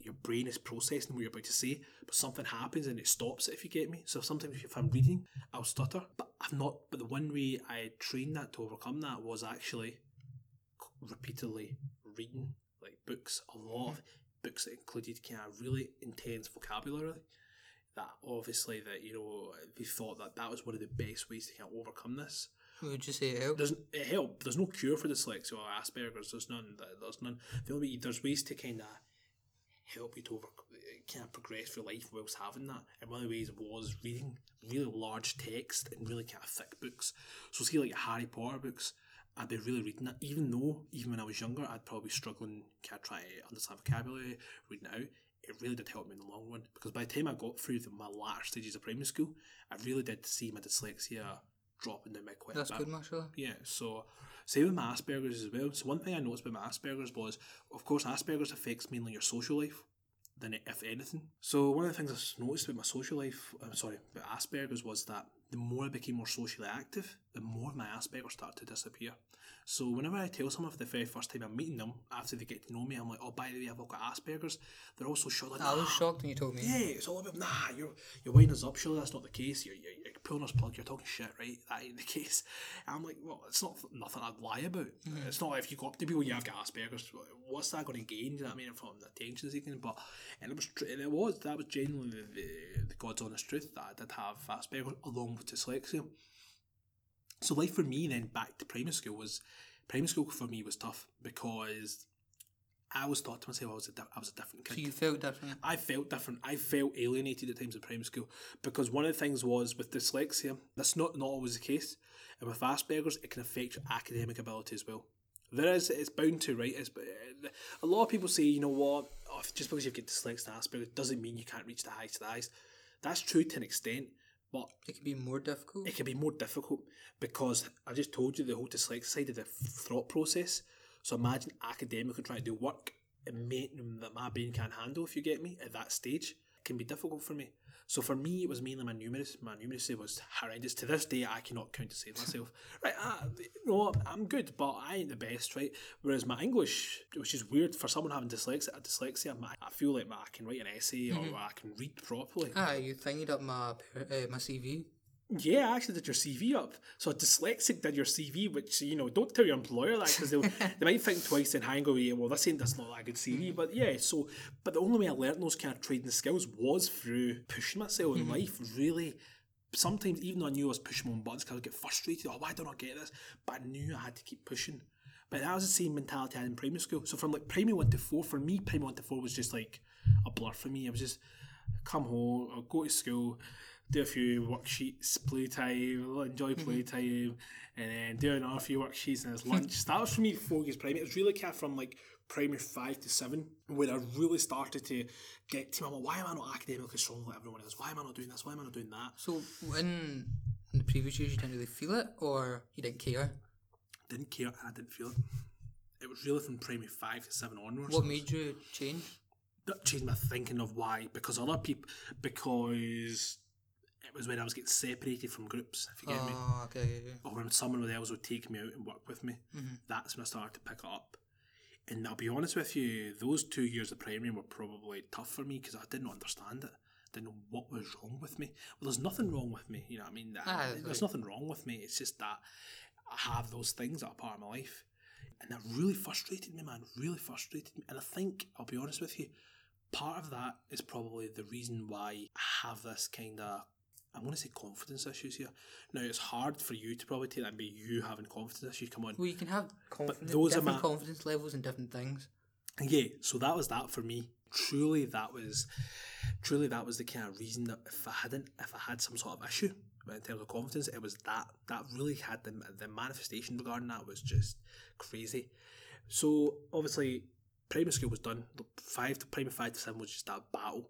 your brain is processing what you're about to say, but something happens and it stops it. If you get me. So sometimes if I'm reading, I'll stutter, but I've not. But the one way I trained that to overcome that was actually repeatedly reading like books, a lot of books that included kind of really intense vocabulary that obviously that you know they thought that that was one of the best ways to kind of overcome this. Would you say it helped? There's it help. There's no cure for dyslexia or Asperger's. There's none. There's none. The only there's ways to kind of help you to over kind of progress through life whilst having that. And one of the ways was reading really large text and really kind of thick books. So see like Harry Potter books. I'd be really reading it, even though even when I was younger, I'd probably be struggling kind of trying to understand vocabulary, reading it out. It really did help me in the long run because by the time I got through the, my latter stages of primary school, I really did see my dyslexia dropping down my quite That's a bit. good, mashallah. Yeah, so same with my Asperger's as well. So one thing I noticed about my Asperger's was, of course, Asperger's affects mainly your social life than if anything. So one of the things I noticed about my social life, I'm sorry, about Asperger's was that the more I became more socially active, the more my Asperger's started to disappear. So whenever I tell someone for the very first time I'm meeting them, after they get to know me, I'm like, oh, by the way, I've got Asperger's. They're also shocked. Like, I was shocked when you told me. yeah, it's all about nah. You're you're winding us up. Surely that's not the case. You're, you're, you're pulling us plug. You're talking shit, right? That ain't the (laughs) case. And I'm like, well, it's not nothing I'd lie about. Mm-hmm. It's not like if you go up to people, you have got Asperger's. What's that going to gain? You know what I mean? From the attention seeking, but and it was tr- and it was that was genuinely the, the, the God's honest truth that I did have Asperger's along with dyslexia. So life for me then back to primary school was primary school for me was tough because I always thought to myself I was a di- I was a different kid. So you felt different. I felt different. I felt alienated at times in primary school because one of the things was with dyslexia, that's not, not always the case. And with Asperger's, it can affect your academic ability as well. There is, it's bound to, right? It's, a lot of people say, you know what, oh, just because you've got dyslexia and Asperger's doesn't mean you can't reach the heights of the highs. That's true to an extent, but It can be more difficult. it can be more difficult because I just told you the whole dyslexia side of the thought process. So imagine academically trying to do work and make that my brain can't handle. If you get me at that stage, it can be difficult for me. So for me, it was mainly my numeracy. My numeracy was horrendous. To this day, I cannot count to save myself. (laughs) right, I, you know, I'm good, but I ain't the best, right? Whereas my English, which is weird for someone having dyslexia, dyslexia, my, I feel like my, I can write an essay or I can read properly. Ah, you thingied up my uh, my CV. Yeah, I actually did your CV up. So a dyslexic did your CV, which you know, don't tell your employer that because they (laughs) they might think twice and hang go, yeah, well, this ain't that's not that good CV. Hmm. But yeah, so but the only way I learned those kind of trading skills was through pushing myself in hmm. life. Really, sometimes even though I knew I was pushing my own buttons, because I would get frustrated. Oh, why don't I get this? But I knew I had to keep pushing. But that was the same mentality I had in primary school. So from like primary one to four, for me, primary one to four was just like a blur for me. I was just come home, I'll go to school, do a few worksheets, playtime, enjoy playtime, mm-hmm. and then do another few worksheets and it's lunch. that was for me years primary. It was really kind of from like primary five to seven when I really started to get to my why am I not academically strong like everyone else? Why am I not doing this? Why am I not doing that? So when in the previous years, you didn't really feel it, or you didn't care. Didn't care and I didn't feel it. It was really from primary five to seven onwards. What made you change? that changed my thinking of why because other people because it was when I was getting separated from groups if you get me. Oh, okay. yeah, yeah. or when someone else would take me out and work with me. That's when I started to pick it up. And I'll be honest with you those two years of primary were probably tough for me because I didn't understand it. Didn't know what was wrong with me. Well there's nothing wrong with me you know what I mean? Ah, there's like- nothing wrong with me. It's just that I have those things that are part of my life. And that really frustrated me man. Really frustrated me. And I think I'll be honest with you part of that is probably the reason why I have this kind of I'm going to say confidence issues here. Now it's hard for you to probably take that and be you having confidence issues come on. Well, you can have confidence, those are different my- confidence levels and different things. Yeah, so that was that for me. Truly, that was, truly that was the kind of reason that if I hadn't, if I had some sort of issue in terms of confidence, it was that that really had the the manifestation regarding that was just crazy. So obviously, primary school was done. The Five to primary five to seven was just that battle.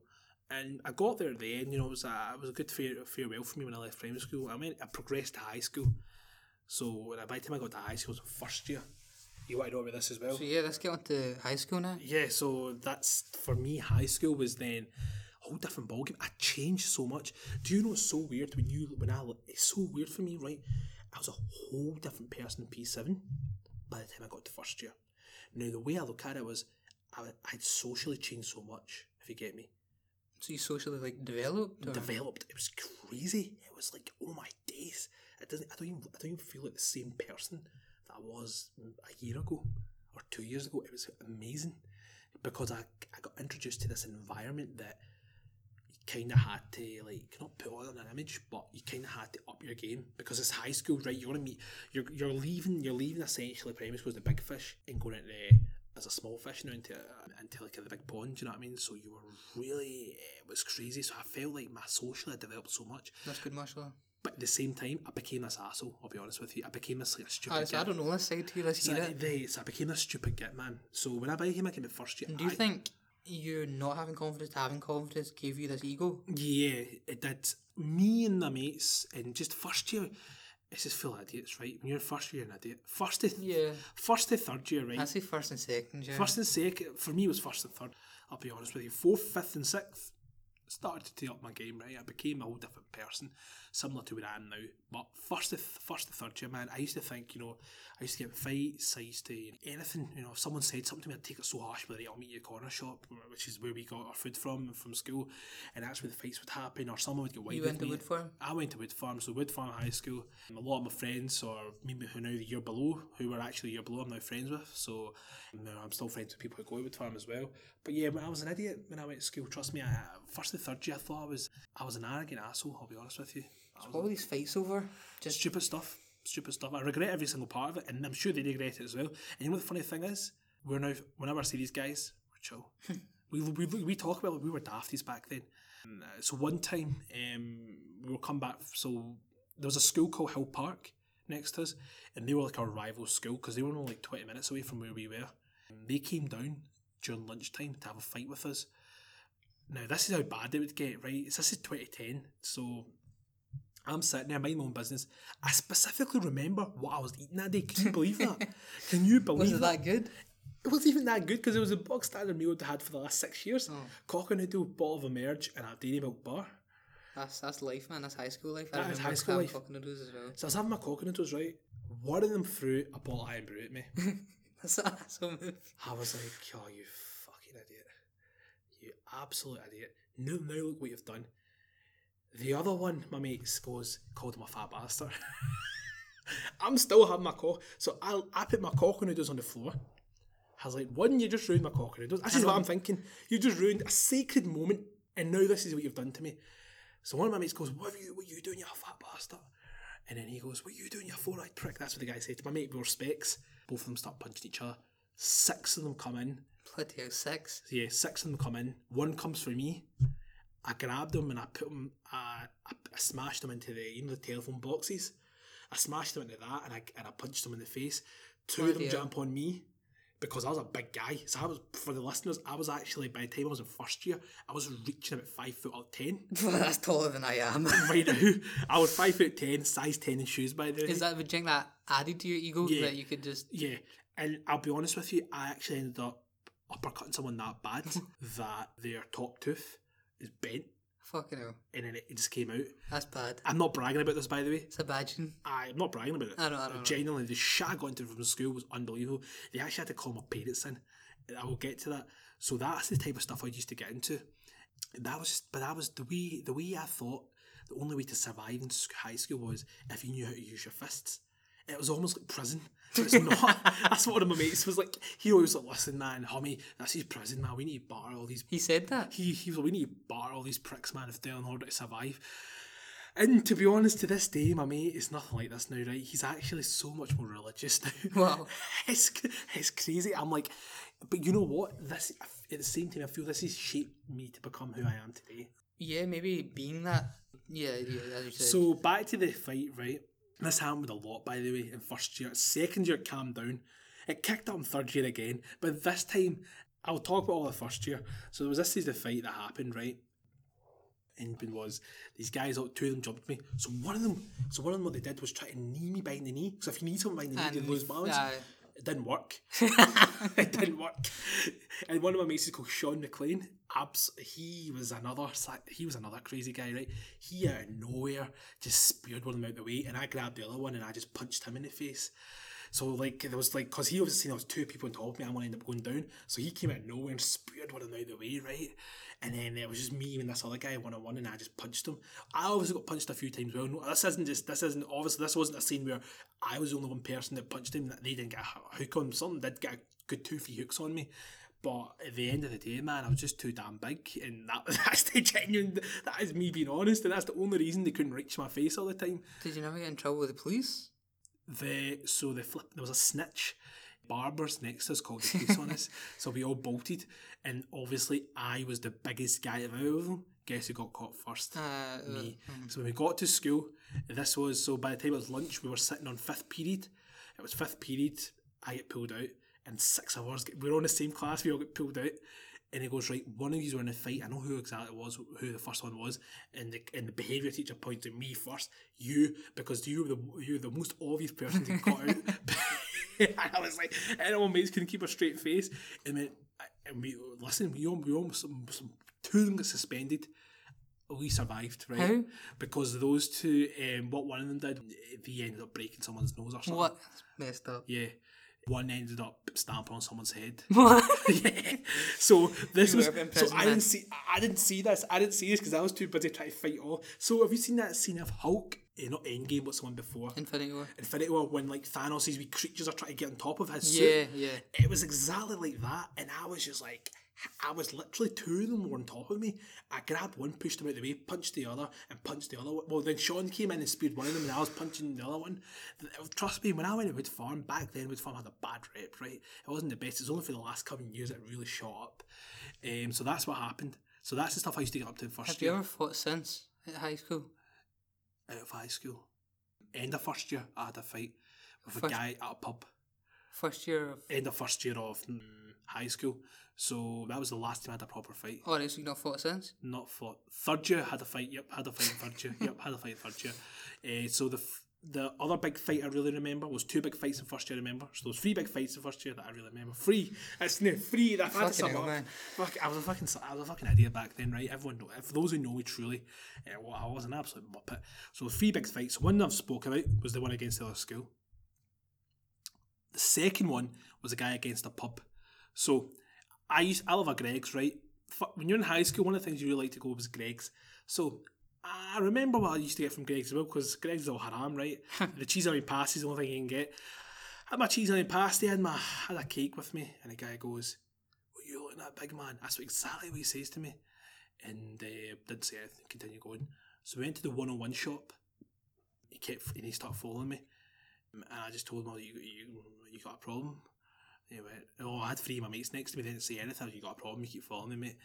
And I got there at the end, you know, it was a, it was a good fare, farewell for me when I left primary school. I mean, I progressed to high school. So by the time I got to high school, it was first year. You want to know about this as well? So yeah, let's get on to high school now. Yeah, so that's for me. High school was then a whole different ballgame. I changed so much. Do you know it's so weird when you when I it's so weird for me, right? I was a whole different person in P seven by the time I got to first year. Now the way I look at it was I I'd socially changed so much. If you get me, So you socially like developed. Or? developed. It was crazy. It was like oh my days. It doesn't. I don't even. I don't even feel like the same person that I was a year ago or two years ago. It was amazing because I I got introduced to this environment that you kind of had to like not put on an image, but you kind of had to up your game because it's high school, right? You're gonna meet. You're you're leaving. You're leaving essentially primary school as the big fish and going into as a small fish now into into like the big pond. Do you know what I mean? So you were really it was crazy. So I felt like my social had developed so much, That's good, mashallah. but at the same time, I became this asshole. I'll be honest with you. I became this like a stupid. I, I don't know this side to you. Let's So hear I, it. they- so I became a stupid git man. So when I became like in the first year, Do you I- think you not having confidence, having confidence, gave you this ego? Yeah, it did. Me and the mates and just first year, it's just full idiots, right? When you're in first year, you're an idiot. First to Yeah. first to third year, right? I say first and second. Yeah. First and second, for me, it was first and third. I'll be honest with you. Fourth, fifth, and sixth started to take up my game, right? I became a whole different person, similar to where I am now. But first to th- first to third year, man, I used to think, you know, I used to get fights. I used to anything, you know, if someone said something to me, I'd take it so harsh. But I'll meet you at a corner shop, which is where we got our food from from school, and that's where the fights would happen, or someone would get wide you went to me. Woodfarm. I went to Woodfarm, so Woodfarm High School. A lot of my friends, or maybe who now the year below, who were actually year below, I'm now friends with. So now uh, I'm still friends with people who go to Woodfarm as well. But yeah, when I was an idiot when I went to school, trust me, I, first and third year, I thought I was I was an arrogant asshole. I'll be honest with you. Was What were these fights over? Just stupid stuff, stupid stuff. I regret every single part of it, and I'm sure they regret it as well. And you know what the funny thing is? We're now whenever I see these guys, we're chill. we, we we talk about like we were dafties back then. So one time, um, we were come back. So there was a school called Hillpark next to us, and they were like our rival school because they were only like twenty minutes away from where we were. And they came down during lunchtime to have a fight with us. Now this is how bad it would get, right? This is 2010, so I'm sitting there, minding my own business. I specifically remember what I was eating that day. Can you believe that? (laughs) Can you believe that? was it that good? It wasn't even that good because it was a bog standard meal I'd had for the last six years. Cock and noodle, bottle of emerge, and a dairy milk bar. That's that's life, man. That's high school life. I That is high school life. Koka noodles as well. So I was having my cock and right? One of them threw a bottle of Irn-Bru at me. (laughs) That's a asshole move. I was like, oh, you fucking idiot. You absolute idiot. Now, now look what you've done. The other one, my mate goes, called him a fat bastard. (laughs) I'm still having my cock. So I, I put my Koka noodles on the floor. I was like, one, you just ruined my cock and noodles. This is what I'm thinking. You just ruined a sacred moment, and now this is what you've done to me. So one of my mates goes, what are you, what are you doing, you fat bastard? And then he goes, what are you doing, you four-eyed prick? That's what the guy said to my mate. We were specs. Both of them start punching each other. Six of them come in. Bloody hell, six. Yeah, six of them come in. One comes for me. I grabbed them and I put him. Uh, I, I smashed them into the you know the telephone boxes. I smashed them into that, and I and I punched them in the face. Two of them hell. jump on me because I was a big guy. So I was for the listeners. I was actually by the time I was in first year, I was reaching about five foot or ten. (laughs) That's taller than I am. (laughs) right now, I was five foot ten, size ten in shoes. By the way, Is that the thing that added to your ego Yeah. that you could just? Yeah, and I'll be honest with you, I actually ended up uppercutting someone that bad (laughs) that their top tooth is bent, Fucking hell, and then it just came out. that's bad. I'm not bragging about this, by the way. It's a badging. I'm not bragging about it. I know, I know, I know. Genuinely, the shit I got into from school was unbelievable. They actually had to call my parents in. I will get to that. So that's the type of stuff I used to get into. That was just, but that was the way. The way I thought the only way to survive in high school was if you knew how to use your fists. It was almost like prison. But it's not. (laughs) that's what one of my mates was like. He always like, listen, man, homie, that's his prison, man. We need to bar all these He said that. he, he was like, we need to bar all these pricks, man, if they're in order to survive. And to be honest, to this day, my mate is nothing like this now, right? He's actually so much more religious now. (laughs) Wow. it's, it's crazy. I'm like, but you know what? This at the same time, I feel this has shaped me to become who I am today. Yeah, maybe being that. Yeah, yeah, as you said. So back to the fight, right? This happened with a lot, by the way, in first year. Second year, it calmed down. It kicked up in third year again, but this time I'll talk about all the first year. So there was this is the fight that happened, right? And it was these guys, two of them jumped me. So one of them, so one of them, what they did was try to knee me behind the knee. So if you knee someone behind the knee, they lose balance. aye. It didn't work. (laughs) it didn't work. And one of my mates is called Sean McLean. Abs- he was another he was another crazy guy, right? He out of nowhere just speared one of them out the way, and I grabbed the other one and I just punched him in the face. So like there was like because he obviously seen there was two people on top of me, I'm gonna end up going down. So he came out of nowhere and speared one of them out the way, right? And then it was just me and this other guy one on one, and I just punched him. I obviously got punched a few times. Well, no, this isn't just this isn't obviously this wasn't a scene where I was the only one person that punched him. That they didn't get a hook on. Something did get a good two three hooks on me. But at the end of the day, man, I was just too damn big, and that (laughs) that's the genuine. That is me being honest, and that's the only reason they couldn't reach my face all the time. Did you never get in trouble with the police? The so the flip there was a snitch. Barbers next to us called the (laughs) police on us, so we all bolted, and obviously I was the biggest guy out of them. Guess who got caught first? Uh, me. So when we got to school, this was so by the time it was lunch, we were sitting on fifth period. It was fifth period. I get pulled out, and six of us. Get, we were on the same class. We all get pulled out, and he goes right. One of you were in a fight. I know who exactly it was, who the first one was, and the and the behaviour teacher pointed to me first. You because you were the you were the most obvious person to got out. (laughs) (laughs) I was like, anyone mates couldn't keep a straight face, and then and we listen. We almost, we almost some, some, two of them got suspended we survived, right? How? Because those two, um, what one of them did, he ended up breaking someone's nose or something. what? Messed up. Yeah. One ended up stamping on someone's head. (laughs) What? (laughs) yeah. So this You was. So I didn't see. I didn't see this. I didn't see this because I was too busy trying to fight off. So have you seen that scene of Hulk? Eh, not Endgame, the one before. Infinity War. Infinity War when like Thanos' wee creatures are trying to get on top of his Yeah, suit. yeah. It was exactly like that, and I was just like, I was literally two of them were on top of me. I grabbed one, pushed him out of the way, punched the other, and punched the other one. Well, then Sean came in and speared one of them, and I was punching the other one. Trust me, when I went to Woodfarm, back then Woodfarm had a bad rep, right? It wasn't the best. It was only for the last couple of years it really shot up. Um, so that's what happened. So that's the stuff I used to get up to in first Have year you ever fought since at high school? Out of high school. End of first year, I had a fight with a guy at a pub. First year of. End of first year of mm, high school. So that was the last time I had a proper fight. Oh, right, so you not fought since? Not for third year, had a fight. Yep, had a fight in third year. Yep, had a fight in third year. Uh, so the f- the other big fight I really remember was two big fights in first year. I remember so those three big fights in first year that I really remember. Three. It's no free. That I had to sum hell, up. man. Fuck, I was a fucking I was a fucking idiot back then, right? Everyone know. If those who know me truly, uh, well, I was an absolute muppet. So three big fights. One I've spoke about was the one against the other school. The second one was a guy against a pub. So I used I love a Greggs, right? When you're in high school, one of the things you really like to go was Greggs. So I remember what I used to get from Greggs as well, because Greggs all haram, right? (laughs) the cheese on my pasty is the only thing you can get. I had my cheese on my pasty, had my had a cake with me, and the guy goes, "What you looking at, big man?" That's exactly what he says to me, and uh, didn't say anything. Continue going. So we went to the one on one shop. He kept and he started following me, and I just told him, "Oh, you you you got a problem?" He went, "Oh, I had three of my mates next to me. They didn't say anything. You got a problem? You keep following me, mate."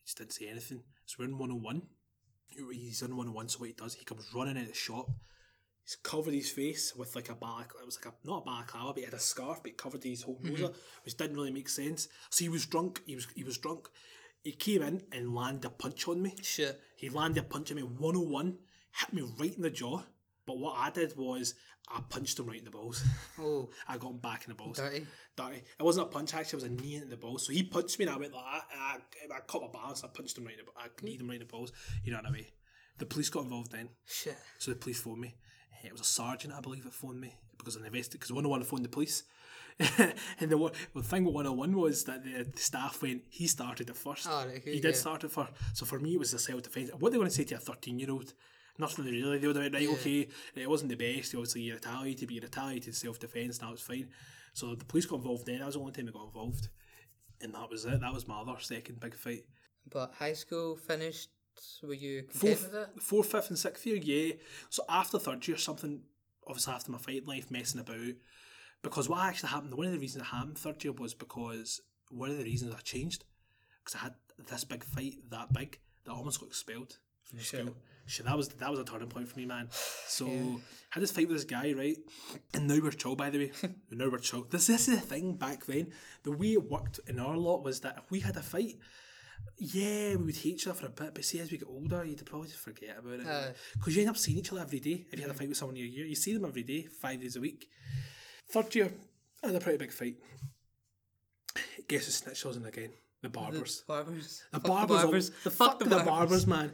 He just didn't say anything. So we're in one on one. He's in one on one. So what he does, he comes running out of the shop. He's covered his face with like a back. It was like a not a balaclava, but he had a scarf, but he covered his whole nose, mm-hmm. up, which didn't really make sense. So he was drunk. He was he was drunk. He came in and landed a punch on me. Shit. He landed a punch on me 101, hit me right in the jaw. But what I did was I punched him right in the balls. (laughs) Oh, I got him back in the balls. dirty. Dirty. It wasn't a punch actually, it was a knee in the balls. So he punched me and I went like that. And I, I caught my balance, I punched him right in the I kneed him right in the balls. You know what I mean? The police got involved then. Shit. So the police phoned me. Eh, it was a sergeant, I believe, that phoned me because I invested because 101 phoned the police. (laughs) and the, one- the thing with 101 was that the, the staff went, he started it first. Oh, right, okay, he did yeah. start it first. So for me, it was a self defence. What they want to say to a 13 year old? Nothing really. They would have went, right, okay, it wasn't the best. Obviously, you retaliated, but you retaliated self defence, that was fine. So the police got involved then. That was the only time they got involved. And that was it. That was my other second big fight. But high school finished. Were you content Fourth, with it? fourth, fifth, and sixth year, yeah. So after third year, something obviously after my fight life, messing about. Because what actually happened, one of the reasons it happened third year was because one of the reasons I changed, because I had this big fight that big that I almost got expelled from Shit. school. Shit, that was that was a turning point for me, man. So I had this fight with this guy, right? And now we're chill, by the way. (laughs) now we're chill. This, this is the thing back then. The way it worked in our lot was that if we had a fight, yeah, we would hate each other for a bit, but see, as we get older, you'd probably just forget about it. Uh, because you end up seeing each other every day. If you had a fight with someone in your year, you see them every day, five days a week. Third year, I had a pretty big fight. Guess who snitched us in again? The barbers. Barbers. The Fuck barbers. The barbers. The Fuck fuck the, barbers. man.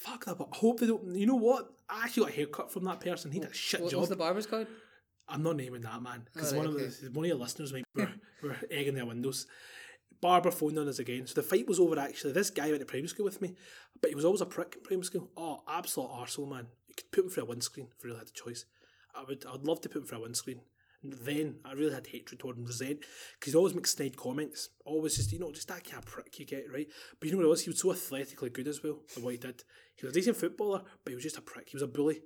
Fuck that, but I hope they don't. You know what? I actually got a haircut from that person. He did a shit What job. What's the barbers called? I'm not naming that man because Oh, one right, of okay. the, one of your listeners might (laughs) were, were egging their windows. Barber phoned on us again, so the fight was over. Actually, this guy went to primary school with me, but he was always a prick in primary school. Oh, absolute arsehole, man! You could put him through a windscreen if you really had the choice. I would, I'd love to put him through a windscreen. And then I really had hatred toward him, resent, because he always makes snide comments. Always just, you know, just that kind of prick you get, right? But you know what it was? He was so athletically good as well at what he did. He was a decent footballer, but he was just a prick. He was a bully.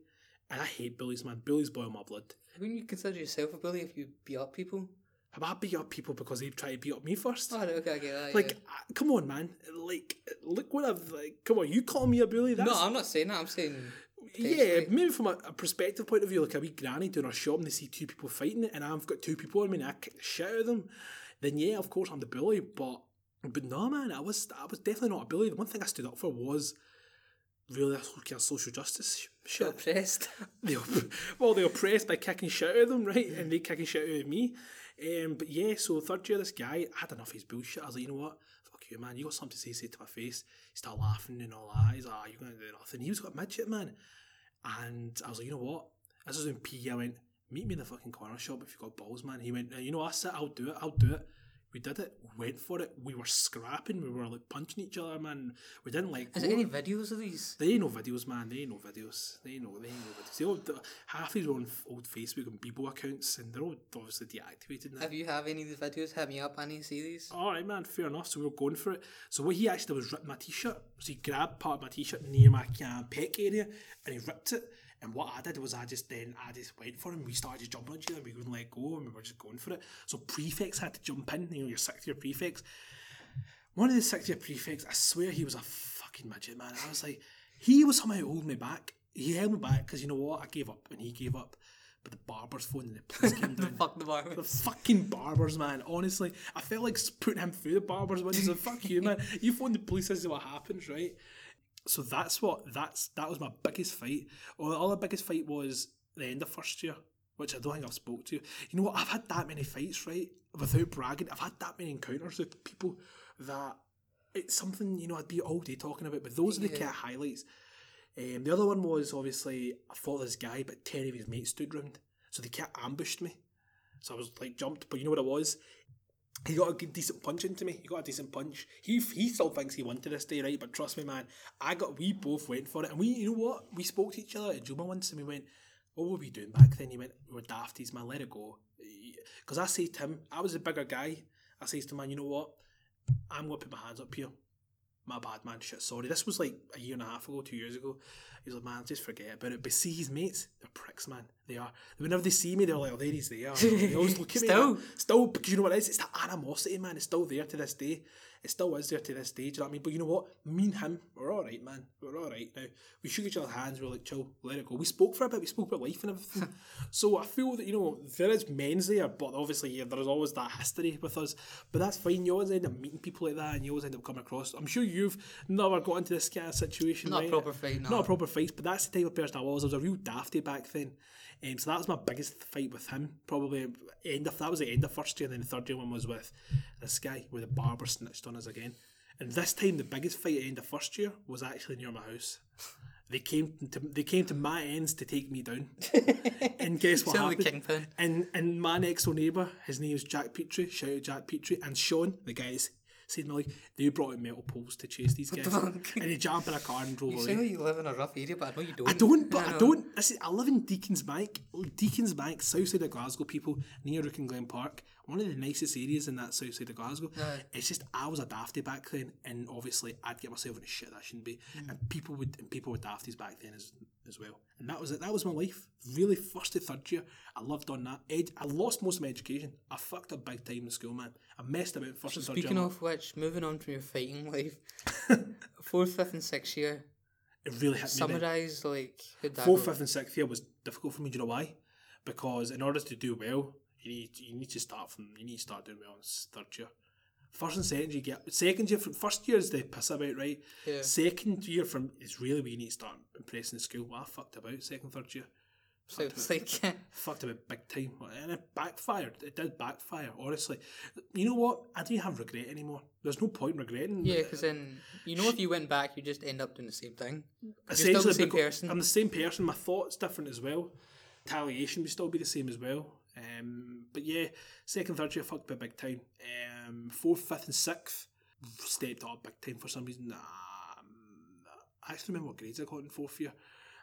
And I hate bullies, man. Bullies boil my blood. Wouldn't you consider yourself a bully if you beat up people? Have I beat up people because they try to beat up me first? Oh, okay, I get that. like, yeah. uh, come on, man. Like, look what I've like. Come on, you call me a bully? That's no, I'm not saying that. I'm saying yeah. Maybe from a, a perspective point of view, like a wee granny doing her shop and they see two people fighting, and I've got two people on me and I kick the shit out of them. Then yeah, of course I'm the bully, but but no, man, I was I was definitely not a bully. The one thing I stood up for was really a sort social justice sh- shit. oppressed. (laughs) they op- well, they oppressed by kicking shit out of them, right? And they kicking shit out of me. Um, but yeah, so third year, this guy I had enough of his bullshit. I was like, you know what? Fuck you, man. You got something to say, say to my face. He started laughing and all that. He's like, ah, you're going to do nothing. He was got midget, man. And I was like, you know what? This was in PE. I went, meet me in the fucking corner shop if you've got balls, man. He went, "Uh, you know, that's it. I'll do it. I'll do it. We did it. We went for it. We were scrapping. We were like punching each other, man. We didn't like. Is there any videos of these? They ain't no videos, man. They ain't no videos. They ain't no, they ain't no videos. They all, the, half these are on old Facebook and Bebo accounts, and they're all obviously deactivated now. If you have any of these videos, hit me up. I need to see these. All right, man. Fair enough. So we were going for it. So what he actually did was rip my t-shirt. So he grabbed part of my t-shirt near my uh, pec area, and he ripped it. And what I did was I just then I just went for him. We started just jumping on each other. We wouldn't let go, and we were just going for it. So prefects had to jump in. You know, your sixth year prefects. One of the sixth year prefects, I swear he was a fucking midget, man. I was like, he was somehow holding me back. He held me back because you know what? I gave up, and he gave up. But the barber's phone and the police came (laughs) down. Fuck the The barbers. fucking barbers, man. Honestly, I felt like putting him through the barbers windows. Like, fuck you, man. (laughs) You phone the police, this is what happens, right? So that's what that's that was my biggest fight. Or the other biggest fight was the end of first year, which I don't think I've spoke to. You know what? I've had that many fights, right? Without bragging, I've had that many encounters with people that it's something you know I'd be all day talking about. But those are the Yeah. kind of highlights. Um, the other one was obviously I fought this guy, but ten of his mates stood round, so they kind of ambushed me. So I was like jumped, but you know what it was? He got a good, decent punch into me. He got a decent punch. He he still thinks he won to this day, right? But trust me, man, I got. We both went for it, and we, you know what? We spoke to each other at Juma once, and we went, "What were we doing back then?" He went, "We were dafties, man. Let it go." Because I say to him, I was a bigger guy. I says to man, you know what? I'm gonna put my hands up here. My bad, man. Shit, sorry. This was like a year and a half ago, two years ago. He's like, man, just forget about it. But see, his mates, they're pricks, man. They are. Whenever they see me, they're like, "Oh, there he's there." They always look at me. (laughs) Still? still, because you know what it is? It's that animosity, man. It's still there to this day. It still is there to this day. Do you know what I mean? But you know what? Me and him, we're all right, man. We're all right now. We shook each other's hands. We were like, "Chill, let it go." We spoke for a bit. We spoke about life and everything. (laughs) so I feel that you know there is men's there, but obviously yeah, there is always that history with us. But that's fine. You always end up meeting people like that, and you always end up coming across. I'm sure you've never got into this kind of situation. Not a proper fight, no. Not a proper fight, but that's the type of person I was. I was a real dafty back then. Um, so that was my biggest fight with him. Probably end of that was the end of first year, and then the third year one was with this guy where the barber snitched on us again. And this time, the biggest fight at the end of first year was actually near my house. They came to they came to my ends to take me down. (laughs) and guess what happened? And and my next door neighbour, his name is Jack Petrie. Shout out Jack Petrie and Sean, the guys. Said like they brought in metal poles to chase these guys, (laughs) and they jumped in a car and drove You away. sound like you live in a rough area, but I know you don't. I don't, but I, know. don't. This is, I live in Deaconsbank, Deacon's Bank, south side of Glasgow. People near Rouken Glen Park, one of the nicest areas in that south side of Glasgow. It's just I was a dafty back then, and obviously I'd get myself in into shit that I shouldn't be, Mm. and people would and people were dafties back then as as well. And that was it. That was my life. Really, first to third year, I loved on that. Ed, I lost most of my education. I fucked up big time in school, man. I messed about first and third Speaking year. of which, moving on from your fighting (laughs) life, (laughs) fourth, fifth, and sixth year, it really hit me. summarise like Fourth, fifth, and sixth year was difficult for me. Do you know why? Because in order to do well, you need you need to start from you need to start doing well in third year. First and second, you get second year from first year is the piss about right. Yeah. Second year from is really where you need to start impressing the school. Well, I fucked about second, third year. So it's like (laughs) Fucked about big time, and it backfired. It did backfire. Honestly, you know what? I don't have regret anymore. There's no point in regretting. yeah, because then you know if you went back, you just end up doing the same thing. You're still essentially the same person. I'm the same person. My thoughts different as well. Retaliation would still be the same as well. Um, but yeah, second, third year fucked by big time. Um, fourth, fifth, and sixth stepped up big time for some reason. Um, I actually remember what grades I got in fourth year.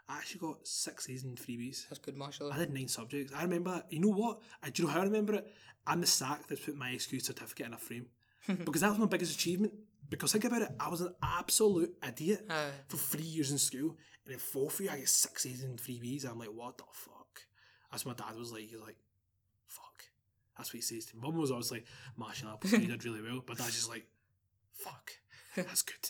I actually got six A's and three B's. That's good, mashallah. I did nine subjects. I remember that. You know what? I, do you know how I remember it? I'm the sack that's put my SQ certificate in a frame. (laughs) because that was my biggest achievement. Because think about it, I was an absolute idiot Aye. for three years in school. And in fourth year, I get six A's and three B's. I'm like, what the fuck? That's what my dad was like. He's like. That's what he says to me. Mum was always like, martial arts, you did really well. But dad's just like, fuck. (laughs) That's good.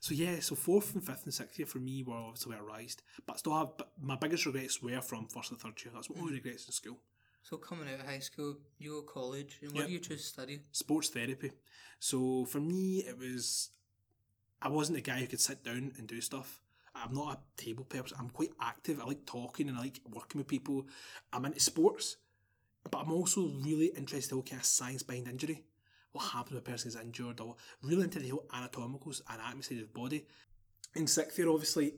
So yeah, so fourth and fifth and sixth year for me were obviously where I rised. But still have, but my biggest regrets were from first and third year. That's what my only regrets in school. So coming out of high school, you go to college, and what Yep. do you choose to study? Sports therapy. So for me, it was, I wasn't a guy who could sit down and do stuff. I'm not a table person. I'm quite active. I like talking and I like working with people. I'm into sports, but I'm also really interested in whole kind of science behind injury. What happens when a person is injured, or really into the whole anatomicals and anatomy of the body. In sixth year, obviously,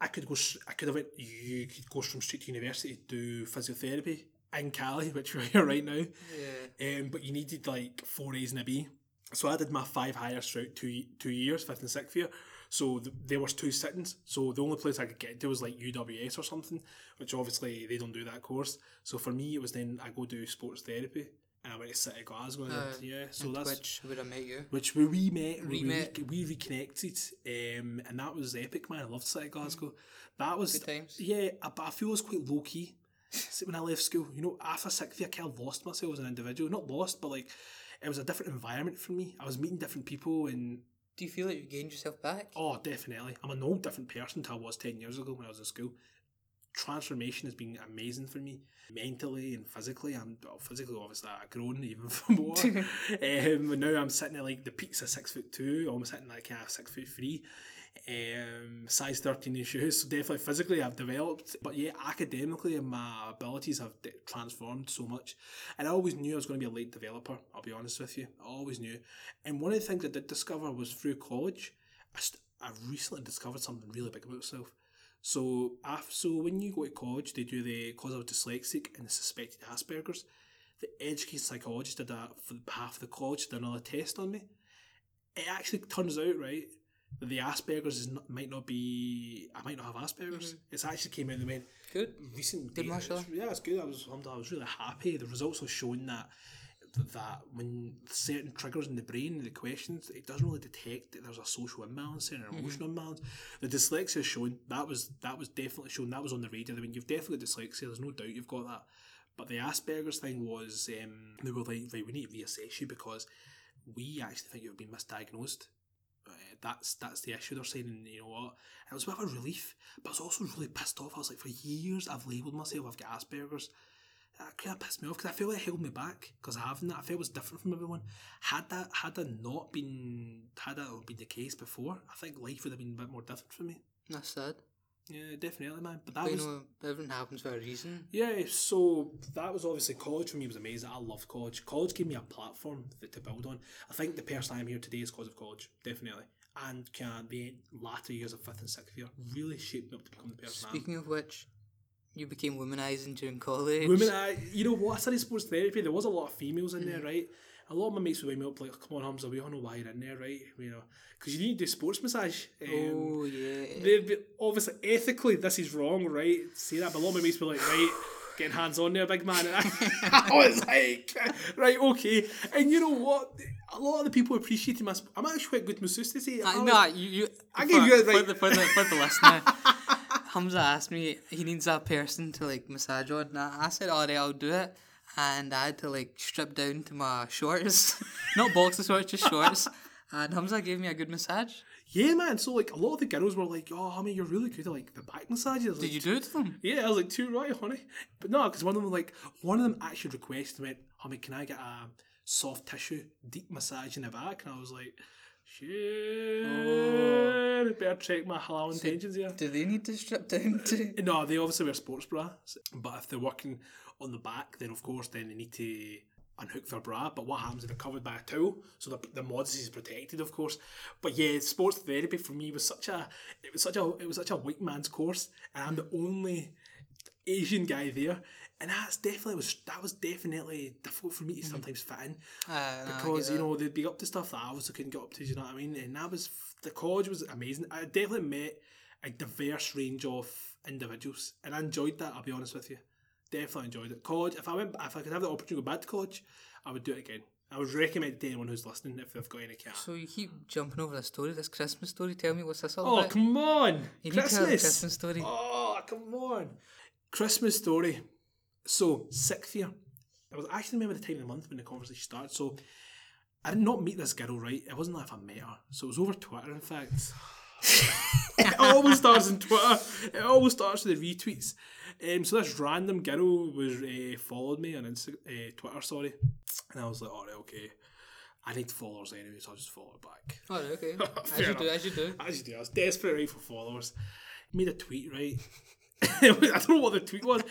I could go. I could have went. You could go from straight to university to do physiotherapy in Caley, (laughs) which we're here right now. Yeah. Um, but you needed like four A's and a B. So I did my five Highers throughout two two years, fifth and sixth year. So th- there was two sittings. So the only place I could get to was like UWS or something, which obviously they don't do that course. So for me, it was then I go do sports therapy, and I went to City Glasgow. And Uh, yeah, so And that's Twitch would have met you. which where we met, where we, Re-met. re- we reconnected, um, and that was epic, man. I loved City Glasgow. That was Good times. yeah, I- but I feel it was quite low key. When I left school, you know, after sixth year, I kind of lost myself as an individual. Not lost, but like it was a different environment for me. I was meeting different people, and Do you feel like you gained yourself back? oh, definitely, I'm an old different person to I was ten years ago when I was in school. Transformation has been amazing for me, mentally and physically. I'm well, physically obviously I've grown even (laughs) more. (laughs) um, now I'm sitting at like the peaks of six foot two, almost hitting like kind of six foot three. Um, size thirteen in shoes, so definitely physically I've developed, but yeah, academically my abilities have transformed so much. And I always knew I was going to be a late developer. I'll be honest with you, I always knew. And one of the things I did discover was through college. I, st- I recently discovered something really big about myself. So, af- so when you go to college, they do the cause was dyslexic and the suspected Asperger's. The education psychologist did that for behalf of the college. Did another test on me. It actually turns out right the Asperger's is not, might not be. I might not have Asperger's. It's actually came out and went Good. recent Good, data. mashallah. Yeah, it's good. I was I was really happy. The results have shown that that when certain triggers in the brain, the questions, it doesn't really detect that there's a social imbalance there, an emotional imbalance. The dyslexia is shown that was that was definitely shown. That was on the radar. I mean, you've definitely dyslexia. There's no doubt you've got that. But the Asperger's thing was um, they were like, like, we need to reassess you because we actually think you've been misdiagnosed. Uh, that's that's the issue they're saying, you know what? It was a bit of a relief, but I was also really pissed off. I was like, for years I've labelled myself, I've got Asperger's. That kind of pissed me off because I feel it held me back because I having that, I felt it was different from everyone. Had that had that not been had that been the case before, I think life would have been a bit more different for me. That's sad. Yeah, definitely, man. But that But you was know, everything happens for a reason. yeah, so that was obviously college for me was amazing. I loved college. College gave me a platform that, to build on. I think the person I am here today is because of college, definitely. And kind of the latter years of fifth and sixth year really shaped me up to become the person I am. Speaking of which, you became womanizing during college. Women, I, you know what? I studied sports therapy. There was a lot of females in there, mm. right? A lot of my mates would ring me up like, "Come on, Humza, we all know why you're in there, right? You know, because you need to do sports massage." Um, Oh yeah. they'd be obviously ethically this is wrong, right? See that, but a lot of my mates were like, right, getting hands on there, big man. And (laughs) I, I was like, right, okay. And you know what? A lot of the people appreciated my. sp- I'm actually quite good masseuse to say. I was- no, you, you. I for, gave you a for right- the for the for the listener. (laughs) Humza asked me he needs that person to like massage on. And I I said, "Alright, I'll do it." And I had to like strip down to my shorts, (laughs) not boxer shorts, just shorts. And Humza gave me a good massage. yeah, man. So like a lot of the girls were like, "Oh, honey, you're really good at like the back massages." Did like, you do it to them? Yeah, I was like, too right, honey. But no, because one of them like, one of them actually requested, went, honey, can I get a soft tissue deep massage in the back? And I was like, shit, Oh. better check my halal intentions here. Do they need to strip down to? (laughs) No, they obviously wear sports bras, but if they're working on the back, then of course, then they need to unhook their bra. But what happens if they're covered by a towel, so the, the modesty is protected, of course. But yeah, sports therapy for me was such a it was such a it was such a white man's course, and I'm the only Asian guy there. And that's definitely was that was definitely difficult for me to sometimes fit in Uh, because you know they'd be up to stuff that I obviously couldn't get up to. do You know what I mean? And that was the college was amazing. I definitely met a diverse range of individuals, and I enjoyed that. I'll be honest with you, definitely enjoyed it. College. If I went, if I could have the opportunity to go back to college, I would do it again. I would recommend it to anyone who's listening if they've got any cat. So you keep jumping over the story, this Christmas story. Tell me what's this all Oh about? Oh come on, you need to tell the Christmas! Christmas story. Oh come on, Christmas story. So sixth year. I was actually remember the time of the month when the conversation started. So I did not meet this girl, right? It wasn't like I met her. So it was over Twitter, in fact. (laughs) it always starts on Twitter. It always starts with the retweets. Um, so this random girl was uh, followed me on Insta- uh, Twitter, sorry, and I was like, all right, okay. I need followers anyway, so I'll just follow her back. Oh, okay. (laughs) as you do, as you do. As you do, I was desperate right for followers. Made a tweet, right? (laughs) I don't know what the tweet was,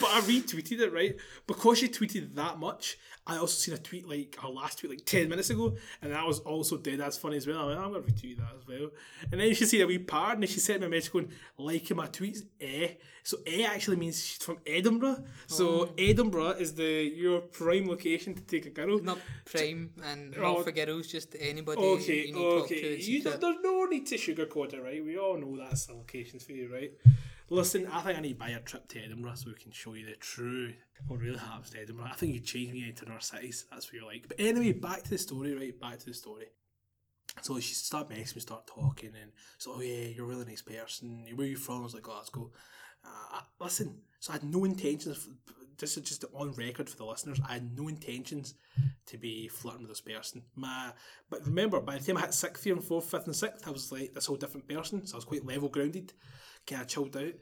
but I retweeted it, right? Because she tweeted that much, I also seen a tweet like her last tweet like 10 minutes ago, and that was also dead. That's funny as well. I went, I'm going to retweet that as well. And then she said a wee part, and then she sent me a message going, liking my tweets, eh. So eh actually means she's from Edinburgh. So Edinburgh is the your prime location to take a girl. Not prime and Oh. not for girls, just anybody Okay, you need to talk to. okay. You don't, there's no need to sugarcoat it, right? We all know that's the locations for you, right? Listen, I think I need to buy a trip to Edinburgh so we can show you the true what really happens to Edinburgh. I think you change me into our cities. That's what you're like. But anyway, back to the story, right? Back to the story. So she started messaging me, start talking, and so oh yeah, you're a really nice person. Where are you from? I was like Glasgow. Uh, listen, so I had no intentions. This is just on record for the listeners. I had no intentions to be flirting with this person. My, but remember, by the time I hit sixth year and fourth, fifth, and sixth, I was like this whole different person. So I was quite level grounded, kind of chilled out.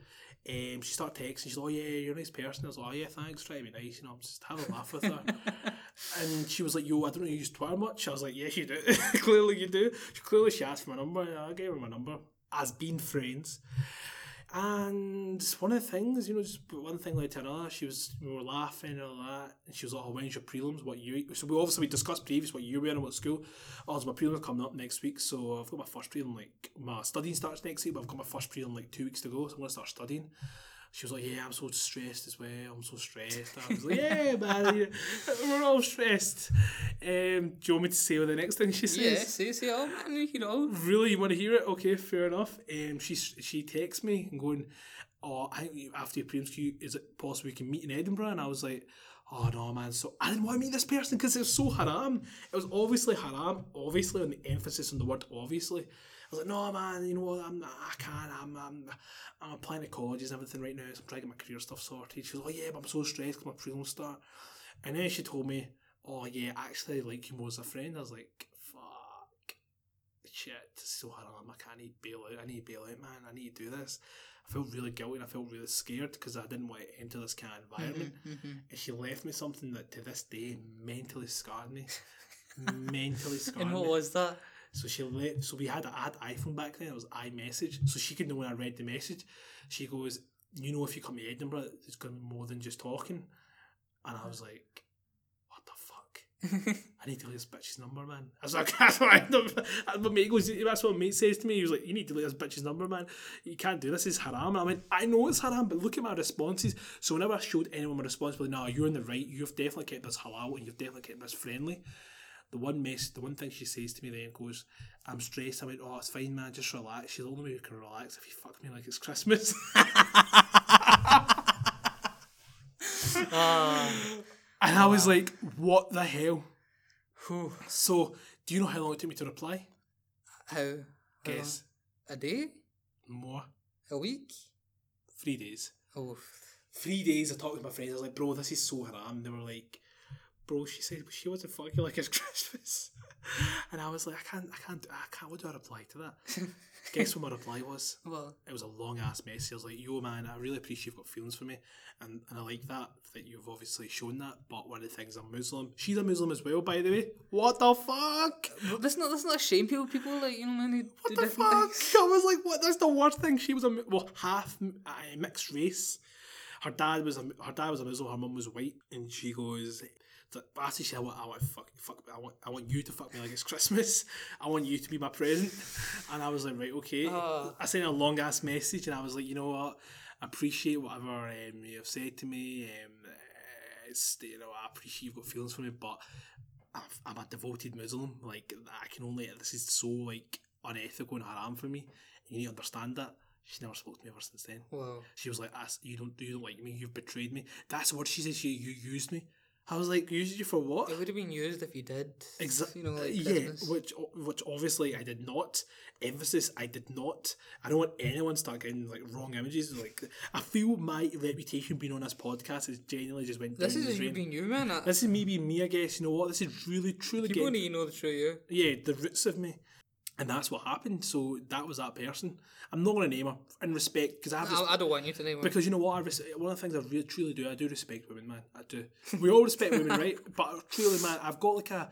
Um, she started texting. She's like, "Oh yeah, you're a nice person." I was like, "Oh yeah, thanks. Try to be nice, you know. I'm just have a laugh with her." (laughs) and she was like, "Yo, I don't know you use Twitter much." I was like, "Yes, you do. (laughs) clearly, you do." She clearly she asked for my number. I gave her my number as being friends. And one of the things, you know, just one thing led to another. She was, we were laughing and all that, and she was like, "Oh, when's your prelims? What you?" So we obviously we discussed previous what you were in what school. Oh, so my prelims coming up next week, so I've got my first prelim like my studying starts next week, but I've got my first prelim like two weeks to go, so I'm gonna start studying. She was like, "Yeah, I'm so stressed as well. I'm so stressed." I was like, "Yeah, man, we're all stressed." Um, do you want me to say what the next thing she says? Yeah, say, say, oh man, you know. Really, you want to hear it? Okay, fair enough. Um, she she texts me and going, oh, I think after your school, is it possible we can meet in Edinburgh? And I was like, oh no, man. So I didn't want to meet this person because it was so haram. It was obviously haram, obviously, on the emphasis on the word obviously. I was like, no, man, you know what? I'm, I can't. I'm, I'm, I'm applying to colleges and everything right now. So I'm trying to get my career stuff sorted. She was like, oh, yeah, but I'm so stressed because my prelim start. And then she told me, oh, yeah, actually, I like you more as a friend. I was like, fuck shit, so haram. I can't need bail out. I need to bail out, man. I need to do this. I felt really guilty and I felt really scared because I didn't want to enter this kind of environment. Mm-hmm. And she left me something that to this day mentally scarred me. (laughs) mentally scarred And what me. was that? So she let. So we had I had iPhone back then. It was iMessage, so she could know when I read the message. She goes, "You know, if you come to Edinburgh, it's going to be more than just talking." And I was like, "What the fuck? (laughs) I need to delete this bitch's number, man." I was like, (laughs) "That's what I." and My mate goes, "That's what mate says to me." He was like, "You need to delete this bitch's number, man. You can't do this. It's haram." And I went, "I know it's haram, but look at my responses." So whenever I showed anyone my response, like, "No, you're in the right. You've definitely kept this halal, and you've definitely kept this friendly." The one mess, the one thing she says to me then goes, "I'm stressed." I went, "Oh, it's fine, man. Just relax." She's the only way you can relax if you fuck me like it's Christmas. (laughs) Ah, and I was like, "What the hell?" whew. So, do you know how long it took me to reply? How? Guess? A day? more. A week? Three days. Oh, Three days. I talked to my friends. I was like, "Bro, this is so haram." They were like, "Bro," she said, "She wants to fuck you like it's (laughs) Christmas." And I was like, "I can't, I can't, I can't." What do I reply to that? (laughs) Guess what my reply was? well, it was a long ass message. I was like, "Yo, man, I really appreciate you've got feelings for me, and, and I like that that you've obviously shown that. But one of the things I'm Muslim. She's a Muslim as well, by the way. What the fuck? let's not let's not shame people. People like you know, man, they What the fuck? things. I was like, what? That's the worst thing. She was a well half uh, mixed race. Her dad was a her dad was a Muslim. Her mum was white, and she goes. So Basically, she, I want, I want, fuck, fuck, I want, I want you to fuck me like it's Christmas. (laughs) I want you to be my present. And I was like, right, okay. Oh. I sent a long ass message, and I was like, you know what? I appreciate whatever um, you have said to me. Um, it's you know, I appreciate you've got feelings for me, but I'm, I'm a devoted Muslim. Like I can only this is so like unethical and haram for me. You need to understand that. She never spoke to me ever since then. Wow. She was like, "As you don't, you don't like me. You've betrayed me." That's what she said. She you used me. I was like, "Used you for what?" It would have been used if you did. Exactly. You know, like yeah, which which obviously I did not. Emphasis, I did not. I don't want anyone to start getting like wrong images. Like I feel my reputation being on this podcast is genuinely just went. This down is you being you, man. I, This is me being me, I guess. You know what? This is really, truly people getting need to know the true you. yeah, the roots of me. And that's what happened. So that was that person. I'm not going to name her in respect because I have I, I don't want you to name her. because you know what? I res- one of the things I really truly do, I do respect women, man. I do. We all respect women, right? (laughs) But truly, man, I've got like a.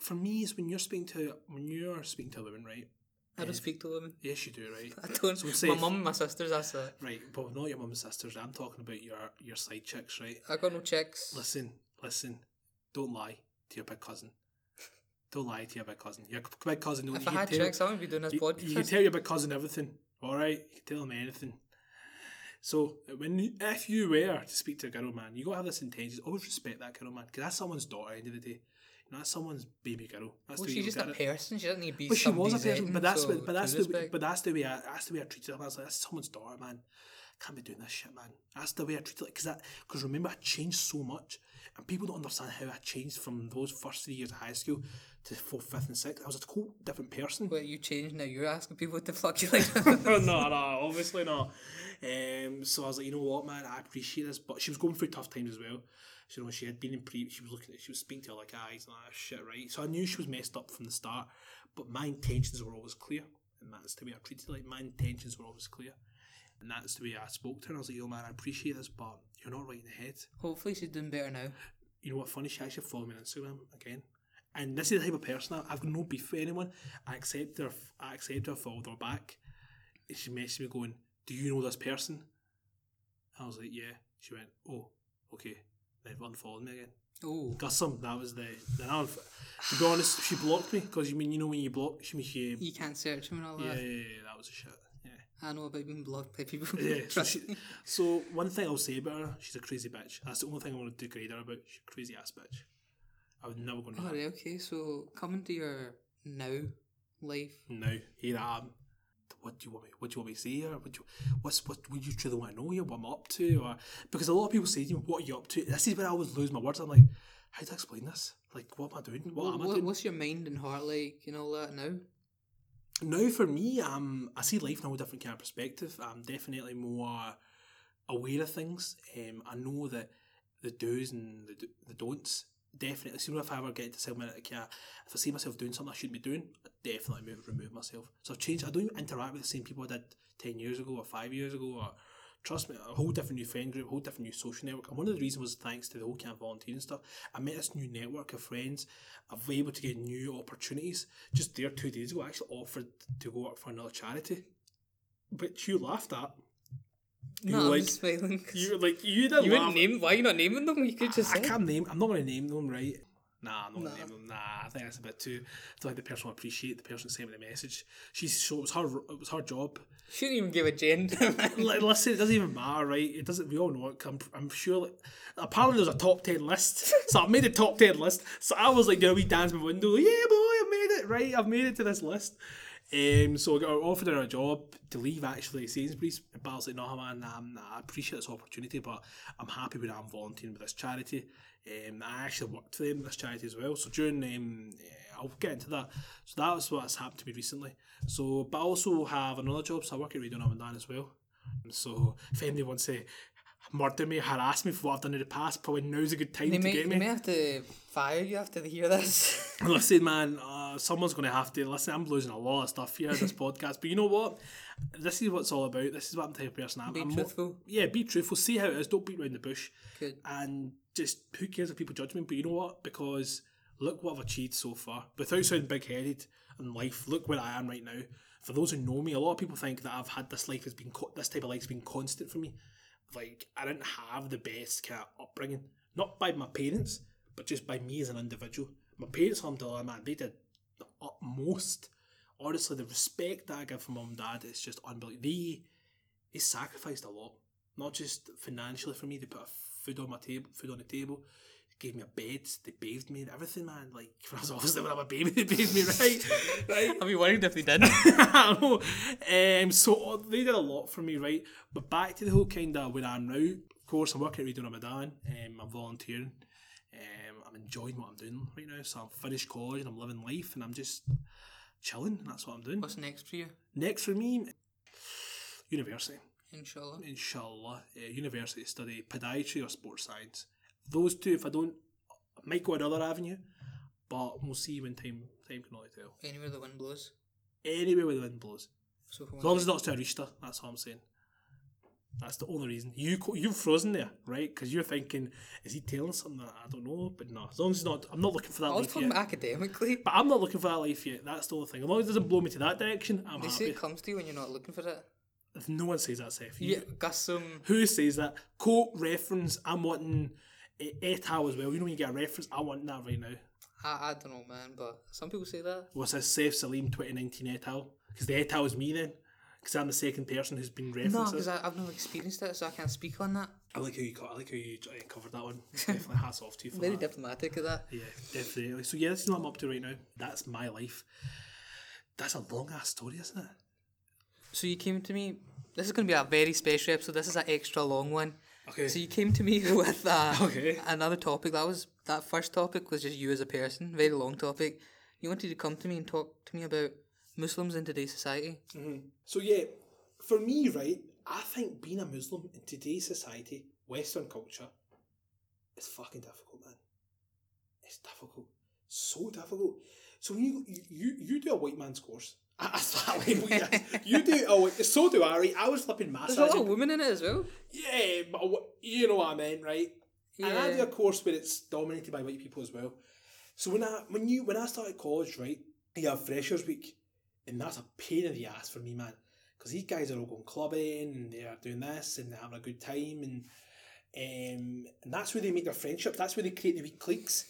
For me, is when you're speaking to when you're speaking to a woman, right? I don't eh, speak to women. Yes, you do, right? (laughs) I don't. So say my mum and my sisters, that's it. Right, but not your mum and sisters. I'm talking about your your side chicks, right? I got no checks. Listen, listen. Don't lie to your big cousin. Don't lie to your big cousin. Your big cousin. knows If you I had tell- checks, I wouldn't be doing this You, podcast. you can tell your big cousin everything, all right? You can tell him anything. So when you, if you were to speak to a girl, man, you gotta have this intention. Always respect that girl, man, because that's someone's daughter. At the end of the day, you know, that's someone's baby girl. That's well, the she's just a it. person. She doesn't need to be. But she was a person. But that's so what, but that's the respect. but that's the way I that's the way I treated her. I was like, that's someone's daughter, man. I can't be doing this shit, man. That's the way I treated it. Because that because remember, I changed so much, and people don't understand how I changed from those first three years of high school to fourth, fifth, and sixth. I was a whole different person. But you changed now. You're asking people what the fuck you (laughs) like. (laughs) no, no, obviously not. Um, so I was like, you know what, man, I appreciate this, but she was going through tough times as well. So, you know, she had been in pre, she was looking at, she was speaking to her like eyes and all that shit, right? So I knew she was messed up from the start, but my intentions were always clear, and that's the way I treated. Like my intentions were always clear, and that's the way I spoke to her. I was like, yo, man, I appreciate this, but you're not right in the head. Hopefully, she's doing better now. You know what? Funny, she actually followed me on Instagram again. And this is the type of person I, I've got no beef with anyone. I accept her. I accept her. Followed her back. And she messaged me going, "Do you know this person?" I was like, "Yeah." She went, "Oh, okay." Then unfollowed me again. Oh, Gussum, that was the. Then I, unf- to be honest, she blocked me because you mean you know when you block, she mean she. you can't search him and all Yeah, that. yeah, yeah, that was a shit. I know about being blocked by people. Yeah, (laughs) so, she, so one thing I'll say about her, she's a crazy bitch. That's the only thing I want to degrade her about. She's a crazy ass bitch. I would never go near. Alright, okay. So coming to your now life, No, here I am. what do you want me? What do you want me to say? Or what do you, what's what? Would you truly want to know here? What I'm up to? Or because a lot of people say to me, "What are you up to?" This is where I always lose my words. I'm like, how do I explain this? Like, what am I doing? What What, am I doing? what's your mind and heart like and all that now? Now for me, um, I see life in a different kind of perspective. I'm definitely more aware of things. Um, I know that the do's and the, the don'ts. Definitely, see if I ever get to that okay, if I see myself doing something I shouldn't be doing, I definitely move, remove myself. So I've changed. I don't even interact with the same people I did ten years ago or five years ago or trust me, a whole different new friend group, a whole different new social network. And one of the reasons was thanks to the whole kind of volunteering stuff. I met this new network of friends. I've been able to get new opportunities. Just there two days ago, I actually offered to go work for another charity, which you laughed at. You No, were I'm like, just (laughs) smiling. you were like, you did you laugh. wouldn't name. Why are you not naming them? You could just I say. can't name. I'm not going to name them, right? Nah, I'm not Nah. name them. Nah, I think that's a bit too. I feel like the person will appreciate the person sending the message. She's so it was her. It was her job. She didn't even give a gender. (laughs) like, listen, it doesn't even matter, right? It doesn't. We all know it. I'm, I'm sure. Like, apparently, there's a top ten list, so I made a top ten list. So I was like, doing a wee dance my window. Yeah, boy, I made it. Right, I've made it to this list. Um, so I got offered her a job to leave actually Sainsbury's. But I was like, no, man, um, nah, I appreciate this opportunity, but I'm happy with I'm volunteering with this charity. Um, I actually worked for them, this charity as well. So during, um, I'll get into that. So that was what's happened to me recently. So, but I also have another job. So I work at Radio Ramadan as well. So if anybody wants to murder me, harass me for what I've done in the past, probably now's a good time they to may, get they me. may have to fire you after they hear this. (laughs) Listen, man, uh, someone's going to have to listen. I'm losing a lot of stuff here in this (laughs) podcast, but you know what? This is what it's all about. This is what I'm the type of person I am. Be I'm truthful. yeah, be truthful. See how it is. Don't beat around the bush. Good. And just who cares if people judge me? But you know what? Because look what I've achieved so far. Without sounding big headed in life, look where I am right now. For those who know me, a lot of people think that I've had this life has been co- this type of life's been constant for me. Like I didn't have the best kind of upbringing, not by my parents, but just by me as an individual. My parents, alhamdulillah, man, they did the utmost. Honestly, the respect that I give from mum and dad is just unbelievable. They they sacrificed a lot, not just financially for me. They put food on my table, food on the table. Gave me a bed. They bathed me. Everything, man. Like when I was obviously when I'm a baby, they bathed me right, (laughs) right. I'd be worried if they didn't. (laughs) I. Um, so they did a lot for me, right? But back to the whole kind of where I'm now. Of course, I'm working at Radio Ramadan. Um, I'm volunteering. Um, I'm enjoying what I'm doing right now. So I've finished college and I'm living life and I'm just chilling. That's what I'm doing. What's next for you? Next for me, university. Inshallah. Inshallah, uh, university study podiatry or sports science. Those two, if I don't, I might go another avenue, but we'll see when time time can only tell. Anywhere the wind blows. Anywhere where the wind blows. So As long as it's not to a rishta, that's all I'm saying. That's the only reason. You you've frozen there, right? Because you're thinking, is he telling something that I don't know? But no, as long as it's not, I'm not looking for that I was talking yet. academically. But I'm not looking for that life yet. That's the only thing. As long as it doesn't blow me to that direction, I'm They say happy. it comes to you when you're not looking for it. If no one says that, Saif. Yeah, Gusum. Who says that? Quote reference. I'm wanting eh, et al as well. You know when you get a reference, I want that right now. I, I don't know, man, but some people say that. What's this? Saif Salim 2019 et al. Because the et al is me then. Because I'm the second person who's been referenced. No, because I've never experienced it, so I can't speak on that. I like how you I like how you uh, covered that one. (laughs) Definitely hats off to you for Very that. diplomatic of that. yeah, definitely. So yeah, this is what I'm up to right now. That's my life. That's a long ass story, isn't it? So you came to me. This is going to be a very special episode. This is an extra long one. Okay. So you came to me (laughs) with uh, Okay. another topic. That was that first topic was just you as a person. Very long topic. You wanted to come to me and talk to me about Muslims in today's society. Mm-hmm. So yeah, for me, right, I think being a Muslim in today's society, Western culture, is fucking difficult, man. It's difficult, so difficult. So when you you you, do a white man's course, that's that label. You do Oh, so do I. Right, I was flipping There's a lot of women in it as well. Yeah, but you know what I meant, right? And I do a course where it's dominated by white people as well. So when I when you when I started college, right, you have freshers week, and that's a pain in the ass for me, man, because these guys are all going clubbing and they are doing this and they're having a good time, and um, and that's where they make their friendship. That's where they create the wee cliques.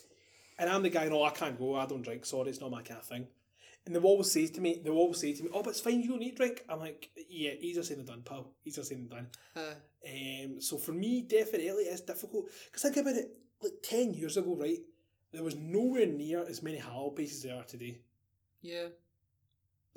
And I'm the guy, no, I can't go. I don't drink. Sorry, it's not my kind of thing. And they always say to me, they always say to me, "Oh, but it's fine. You don't need drink." I'm like, "Yeah, easier said than done, pal. Easier said than done." Uh, Um, so for me, definitely it's difficult because think about it. Like ten years ago, right, there was nowhere near as many halal places there are today. yeah.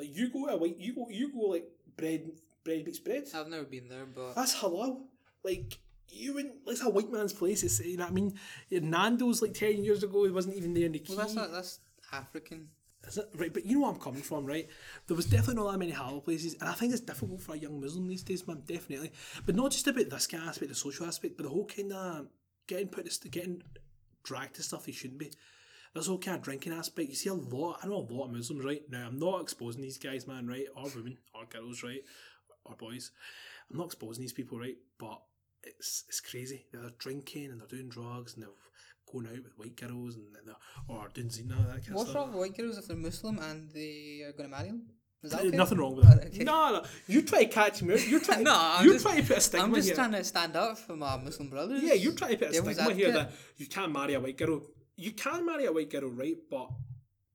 Like you go a white, you go, you go like bread Bread Meats Bread. I've never been there, but That's halal. Like you wouldn't. It's a white man's place. It's you know what I mean. Nando's like ten years ago, it wasn't even there in the key. well, that's not, that's African. Is it? Right, but you know where I'm coming from, right? There was definitely not that many halal places, and I think it's difficult for a young Muslim these days, man. Definitely, but not just about this kind of aspect, the social aspect, but the whole kind of getting put, to, getting dragged to stuff they shouldn't be. This whole kind of drinking aspect. You see a lot. I know a lot of Muslims, right? Now, I'm not exposing these guys, man, right, or women, or girls, right, or boys. I'm not exposing these people, right, but it's it's crazy. They're drinking and they're doing drugs and they're going out with white girls and they're or doing zina that kind of What's stuff. wrong with white girls if they're Muslim and they are going to marry them? Is that (laughs) okay? Nothing wrong with oh, that. Alright, okay. No, no. You try to catch me. You're trying. (laughs) No, I'm you're just- trying to put a stigma I'm just here. trying to stand up for my Muslim brothers. Yeah, you're trying to put a Devil's stigma here that you can't marry a white girl. You can marry a white girl, right? But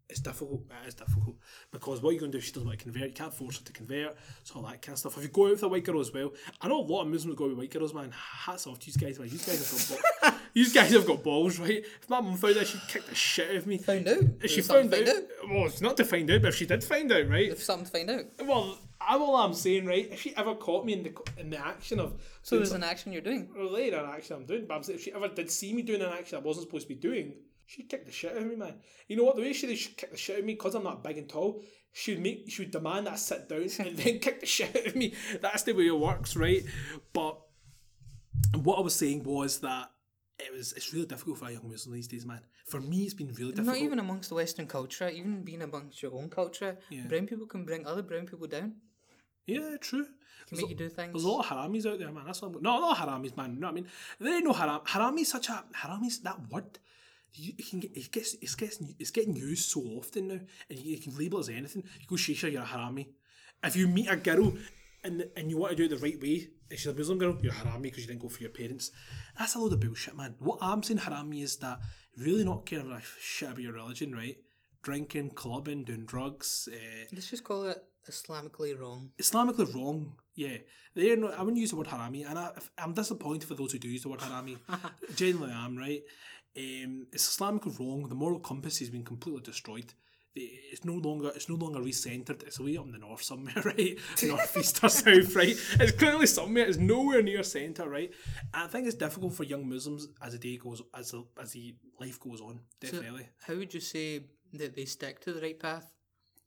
it's difficult. It is difficult because what are you're going to do if she doesn't want to convert, you can't force her to convert. So all that kind of stuff. If you go out with a white girl as well, I know a lot of Muslims go with white girls, man. Hats off to you guys, man. You guys have got balls. (laughs) you guys have got balls, right? If my mum found out, she'd kick the shit out of me. Found out? If she found to out, well, it's not to find out, but if she did find out, right? If something to find out. Well, I'm all I'm saying, right? If she ever caught me in the in the action of So there's an action you're doing. related an action I'm doing, but I'm saying if she ever did see me doing an action I wasn't supposed to be doing, she'd kick the shit out of me, man. You know what? The way she should kick the shit out of me, because I'm not big and tall, she would make she would demand that I sit down and then (laughs) kick the shit out of me. That's the way it works, right? But what I was saying was that it was it's really difficult for a young Muslim these days, man. For me, it's been really difficult. Not even amongst the Western culture, even being amongst your own culture, Yeah. brown people can bring other brown people down. Yeah, true. Can make you do things. There's a lot of haramis out there, man. That's what I'm, no, not haramis, man. You know what I mean? There ain't no haram. Harami is such a harami. That word, you, can get it gets it's getting it's getting used so often now, and you, you can label it as anything. You go shisha, you're a harami. If you meet a girl and and you want to do it the right way, and she's a Muslim girl, you're a harami because you didn't go for your parents. That's a load of bullshit, man. What I'm saying harami is that really not caring a shit about your religion, right? Drinking, clubbing, doing drugs. Uh, Let's just call it Islamically wrong. Islamically wrong. Yeah, they're not. I wouldn't use the word harami, and I, I'm disappointed for those who do use the word harami. (laughs) Genuinely, am right. Um, it's Islamically wrong. The moral compass has been completely destroyed. It's no longer. It's no longer recentered. It's way up in the north somewhere, (laughs) right? North east or south, right? It's clearly somewhere. It's nowhere near centre, right? And I think it's difficult for young Muslims as the day goes, as the as the life goes on. So Definitely how would you say that they stick to the right path?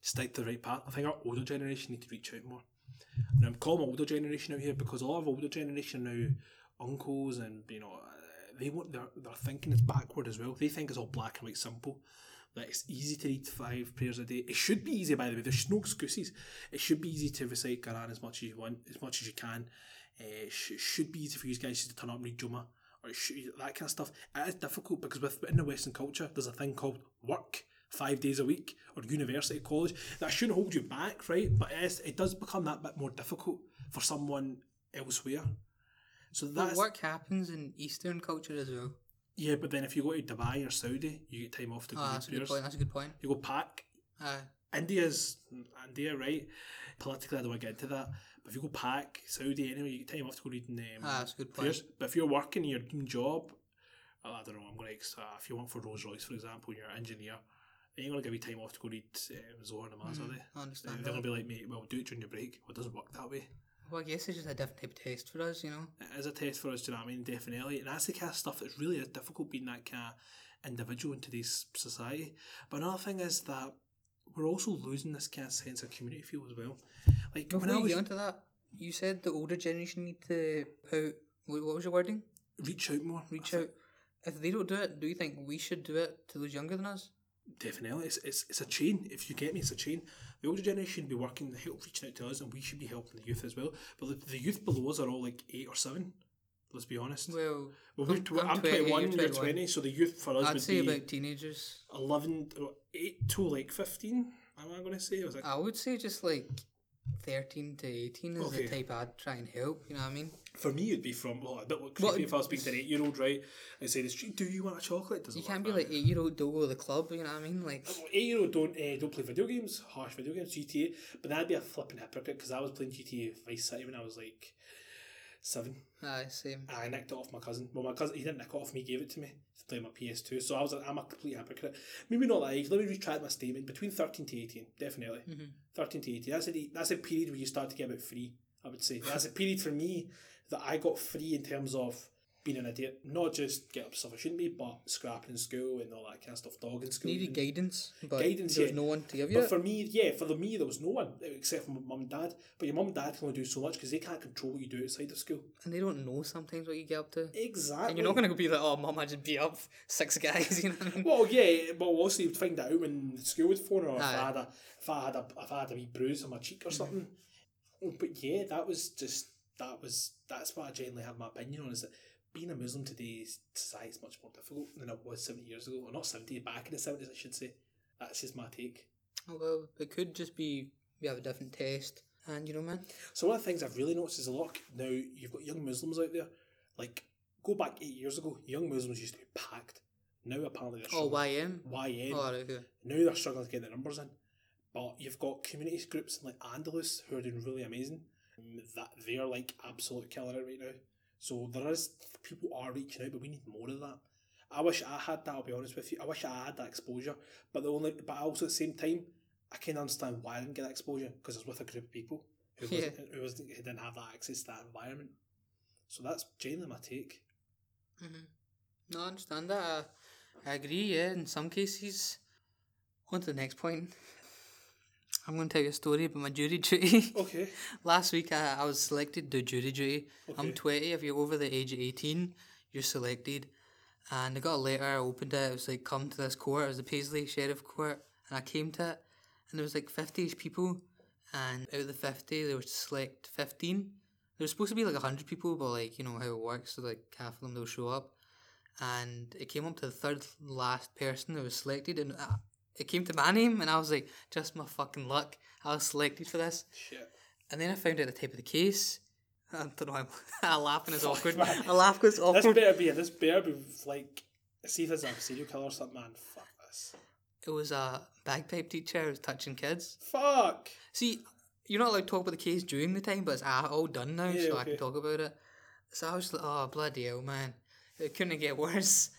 stick to the right path. I think our older generation need to reach out more. Now I'm calling older generation out here because a lot of older generation now, uncles and you know, they want their their thinking is backward as well. They think it's all black and white simple. That it's easy to read five prayers a day. It should be easy, by the way. There's no excuses. It should be easy to recite Quran as much as you want, as much as you can. Uh, it sh- should be easy for you guys to turn up and read or it that kind of stuff. It is difficult because with in the Western culture, there's a thing called work five days a week or university college that shouldn't hold you back, right? But it, is, it does become that bit more difficult for someone elsewhere. So But that's work happens in Eastern culture as well. yeah. But then if you go to Dubai or Saudi, you get time off to go read that's a good point. That's a good point. You go pack. Uh, India's India, right? Politically, I don't want to get into that. But if you go pack Saudi anyway, you get time off to go reading um, ah, that's a good point. prayers. But if you're working your job, uh, I don't know. I'm going to uh, if you work for Rolls Royce, for example, you're an engineer. They ain't going to give you time off to go read um, Zohar Namaz, are they? I understand. They're going to be like, mate, well, do it during your break. Well, it doesn't work that way. Well, I guess it's just a different type of test for us, you know. It is a test for us, do you know what I mean? Definitely. And that's the kind of stuff that's really difficult being that kind of individual in today's society. But another thing is that we're also losing this kind of sense of community feel as well. Like Before when I you was get onto that, you said the older generation need to out. What what was your wording? reach out more, Reach out. If they don't do it, do you think we should do it to those younger than us? Definitely, it's, it's it's a chain. If you get me, it's a chain. The older generation should be working, help reaching out to us, and we should be helping the youth as well. But the, the youth below us are all like eight or seven. Let's be honest. Well, Well, we're I'm- tw- I'm I'm 20, 21, you're you're 21. 20, so the youth for us I'd would say be about teenagers. 11, uh, 8 to like 15, am I going to say? It I would say just like thirteen to eighteen is Okay. the type I'd try and help. You know what I mean? For me, it'd be from, well, a bit like Well, if I was speaking to an eight year old, right? And say, Do you want a chocolate? Doesn't You can't be that like eight year old don't go to the club. You know what I mean? Like Eight year old don't uh, don't play video games, harsh video games, GTA. But that'd be a flipping hypocrite because I was playing GTA Vice City when I was like seven. Aye, same. I nicked it off my cousin. Well, my cousin he didn't nick it off me, he gave it to me to play my PS2. So I was, I'm a complete hypocrite. Maybe not that age. Let me retract my statement. Between thirteen to eighteen, definitely. Mm-hmm. Thirteen to eighteen. That's a that's a period where you start to get a bit free. I would say that's a period for me that I got free in terms of being an idiot. Not just get up stuff I shouldn't be, but scrapping in school and all that kind of stuff. Dog in school. Needed guidance, but Guidance, there was no one to give you But it. for me, yeah, for the me, there was no one except for my mum and dad. But your mum and dad can only do so much because they can't control what you do outside of school. and they don't know sometimes what you get up to. Exactly. And you're not going to be like, oh, mum, I just beat up six guys, (laughs) you know what I mean? Well, yeah, but also you'd find that out when school would phone or if I had a if I had a if I had a wee bruise on my cheek or mm-hmm. something. Oh, But yeah, that was just that was that's what I generally have my opinion on is that being a Muslim today's society is much more difficult than it was seventy years ago, or not seventy, back in the seventies, I should say. That's just my take. Oh, well, it could just be we have a different taste. And, you know, man, So one of the things I've really noticed is a lot now you've got young Muslims out there. Like go back eight years ago, young Muslims used to be packed. Now apparently they're oh, struggling. YM. Oh, right, okay. Now they're struggling to get the numbers in. But you've got community groups like Andalus who are doing really amazing. Um, That they're like absolute killer right now. So there is people are reaching out, but we need more of that. I wish I had that. I'll be honest with you. I wish I had that exposure. But the only, but also at the same time, I can't understand why I didn't get that exposure because I was with a group of people who Yeah. who wasn't, who didn't have that access to that environment. So that's generally my take. Mm-hmm. No, I understand that. I, I agree, yeah, in some cases. On to the next point. (laughs) I'm going to tell you a story about my jury (laughs) duty. Okay. Last week, I, I was selected to jury duty. I'm 20. If you're over the age of 18, you're selected. And I got a letter, I opened it. It was like, come to this court. It was the Paisley Sheriff Court. And I came to it. And there was like 50 people. And out of the 50, they were to select 15. There was supposed to be like 100 people, but like, you know how it works. So like half of them, they'll show up. And it came up to the third last person that was selected. And uh, it came to my name. And I was like, just my fucking luck. I was selected for this. Shit. And then I found out the type of the case. (laughs) I don't know. I'm, laughing is Fuck, awkward. man. I laugh because awkward. This better be this better be like see if it's a serial killer or something, man. Fuck this. It was a bagpipe teacher who was touching kids. Fuck. See, you're not allowed to talk about the case during the time, but it's all done now, Yeah, so I can talk about it. So I was like, oh bloody hell, man! It couldn't get (laughs) worse.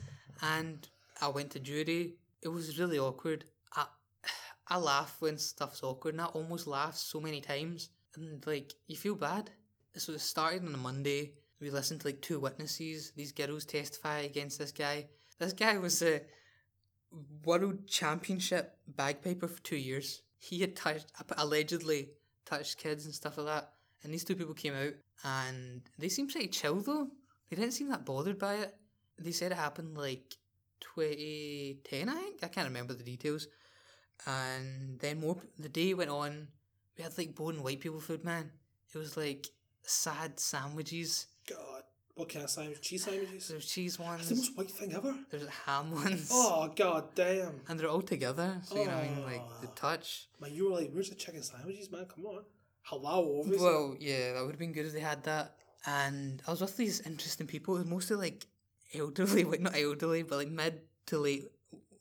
And I went to jury. It was really awkward. I (sighs) I laugh when stuff's awkward, and I almost laughed so many times, and like you feel bad. So it started on a Monday. We listened to like two witnesses. These girls testify against this guy. This guy was a world championship bagpiper for two years. He had touched allegedly touched kids and stuff like that. And these two people came out and they seemed pretty chill though. They didn't seem that bothered by it. They said it happened like 2010, I think. I can't remember the details. And then more, the day went on. We had like boring white people food, man. It was like sad sandwiches. God. What kind of sandwich? Cheese sandwiches? There's cheese That's the ones. most white thing ever. There's ham ones. Oh god damn. And they're all together. So, you know what I mean? Like the Oh. touch. Man, you were like, where's the chicken sandwiches, man? Come on. Halal, obviously. Well, yeah, that would have been good if they had that. And I was with these interesting people, it was mostly like elderly, (laughs) like not elderly, but like mid to late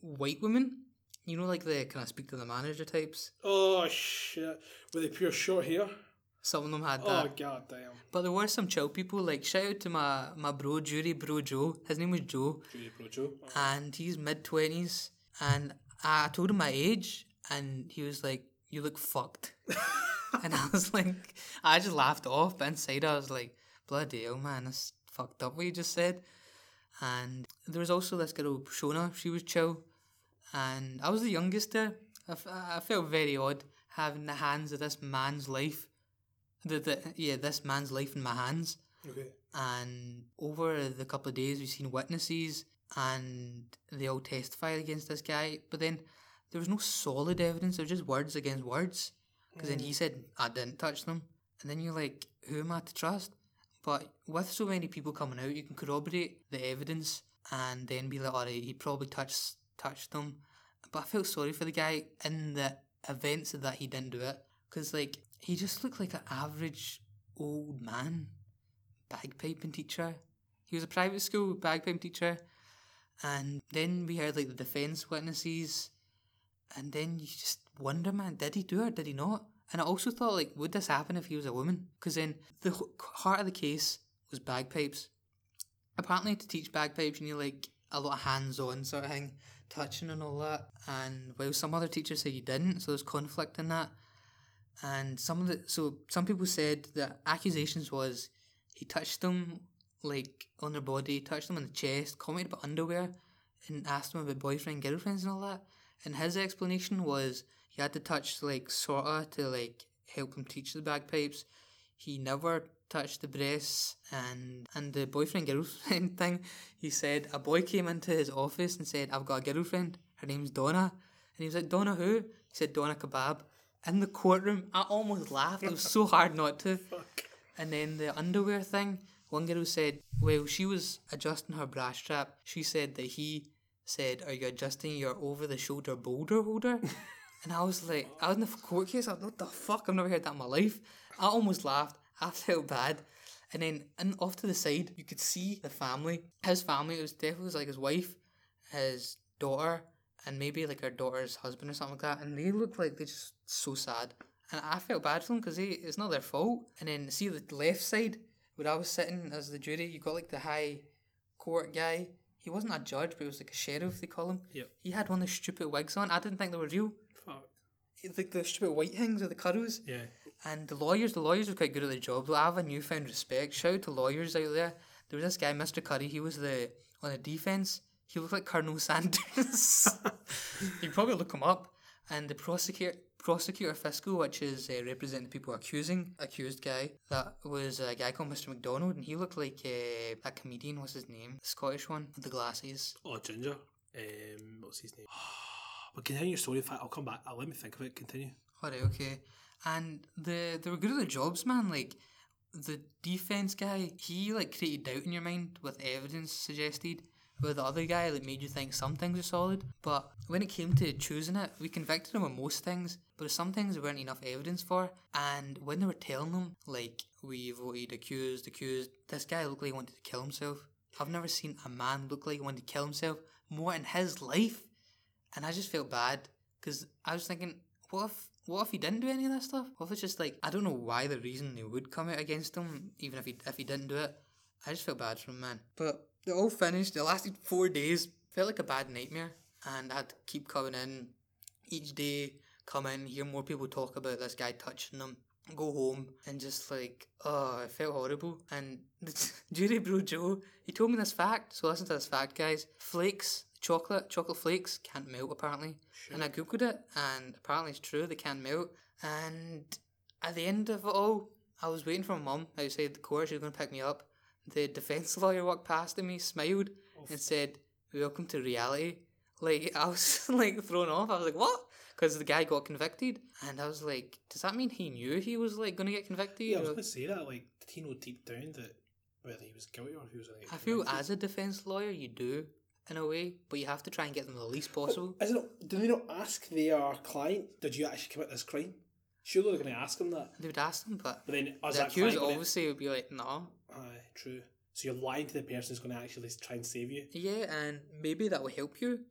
white women. You know, like the kind of speak to the manager types. oh shit. Were they pure short hair? Some of them had Oh god damn. But there were some chill people. Like shout out to my my bro, jury bro Joe. His name was Joe, jury bro Joe. Oh. and he's mid twenties. And I told him my age, and he was like, "You look fucked." (laughs) and I was like, I just laughed off, but inside I was like, bloody hell, man, that's fucked up what you just said. And there was also this girl, Shona, she was chill. And I was the youngest there. I, f- I felt very odd having the hands of this man's life. The, the, yeah, this man's life in my hands. Okay. And over the couple of days, we've seen witnesses and they all testified against this guy. But then there was no solid evidence, there was just words against words. Because then he mm. said, I didn't touch them. And then you're like, who am I to trust? But with so many people coming out, you can corroborate the evidence and then be like, alright, he probably touched touched them. But I felt sorry for the guy in the events that he didn't do it. Because, like, he just looked like an average old man bagpiping teacher. He was a private school bagpipe teacher. And then we heard, like, the defence witnesses. And then you just wonder, man, did he do it? Did he not? And I also thought, like, would this happen if he was a woman? Because then the heart of the case was bagpipes. Apparently, to teach bagpipes, you need like a lot of hands-on sort of thing, touching and all that. And while some other teachers say you didn't, so there's conflict in that. And some of the so some people said the accusations was he touched them like on their body, touched them on the chest, commented about underwear, and asked them about boyfriend girlfriends and all that. And his explanation was he had to touch like sorta to like help him teach the bagpipes. He never touched the breasts and and the boyfriend girlfriend (laughs) thing. He said a boy came into his office and said, "I've got a girlfriend. Her name's Donna." And he was like, "Donna who?" He said, "Donna Kebab." In the courtroom, I almost laughed. It was so (laughs) hard not to. And then the underwear thing. One girl said, "Well, she was adjusting her bra strap. She said that he said, "Are you adjusting your over-the-shoulder boulder holder?" (laughs) and I was like, I was in the court case. I was like, "What the fuck? I've never heard that in my life." I almost laughed. I (laughs) felt bad. And then and off to the side, you could see the family. His family. It was definitely was like his wife, his daughter, and maybe like her daughter's husband or something like that. And they looked like they're just so sad. And I felt bad for them because it's not their fault. And then see the left side where I was sitting as the jury. You got like the high court guy. He wasn't a judge, but he was like a sheriff. They call him. Yep. He had one of the stupid wigs on. I didn't think they were real. Like the stupid white things with the curls. Yeah. And the lawyers, the lawyers were quite good at their job. I have a newfound respect. Shout out to lawyers out there. There was this guy, Mr. Curry. He was the on the defense. He looked like Colonel Sanders. (laughs) you probably look him up. And the prosecutor, prosecutor fiscal, which is uh, representing the people accusing accused guy, that was a guy called Mr. McDonald, and he looked like uh, that comedian. What's his name? The Scottish one with the glasses. Oh, Ginger. Um, what's his name? (sighs) but continue your story. In fact, I'll come back. I'll let me think of it. Continue. Alright, okay. And the they were good at their jobs, man. Like the defense guy, he like created doubt in your mind with evidence suggested. Where the other guy like made you think some things are solid. But when it came to choosing it, we convicted him on most things, but some things there weren't enough evidence for. And when they were telling them, like, we voted accused, accused, this guy looked like he wanted to kill himself. I've never seen a man look like he wanted to kill himself more in his life. And I just felt bad because I was thinking, what if what if he didn't do any of that stuff? What if it's just like I don't know why the reason they would come out against him, even if he if he didn't do it. I just felt bad for him, man. But they all finished. It lasted four days. Felt like a bad nightmare, and I had to keep coming in each day. Come in, hear more people talk about this guy touching them. Go home and just like, oh, it felt horrible. And (laughs) the jury bro Joe, he told me this fact. So listen to this fact, guys. Flakes, chocolate, chocolate flakes can't melt apparently. And I googled it, and apparently it's true. They can't melt. And at the end of it all, I was waiting for my mum outside the court. She was going to pick me up. The defense (laughs) lawyer walked past me, smiled, oh, and said, "Welcome to reality." Like (laughs) I was like thrown off. I was like, "What?" Because the guy got convicted, and I was like, "Does that mean he knew he was like going to get convicted?" Yeah, I was going to say that. Like, did he know deep down that whether he was guilty or he was to I feel as a defense lawyer, you do in a way, but you have to try and get them the least possible. Is it do they not ask their client, did you actually commit this crime? Surely they're going to ask them that. They would ask them, but But then, as the accused client, obviously would be like, "No." Aye, true. So you're lying to the person who's going to actually try and save you. Yeah, and maybe that will help you,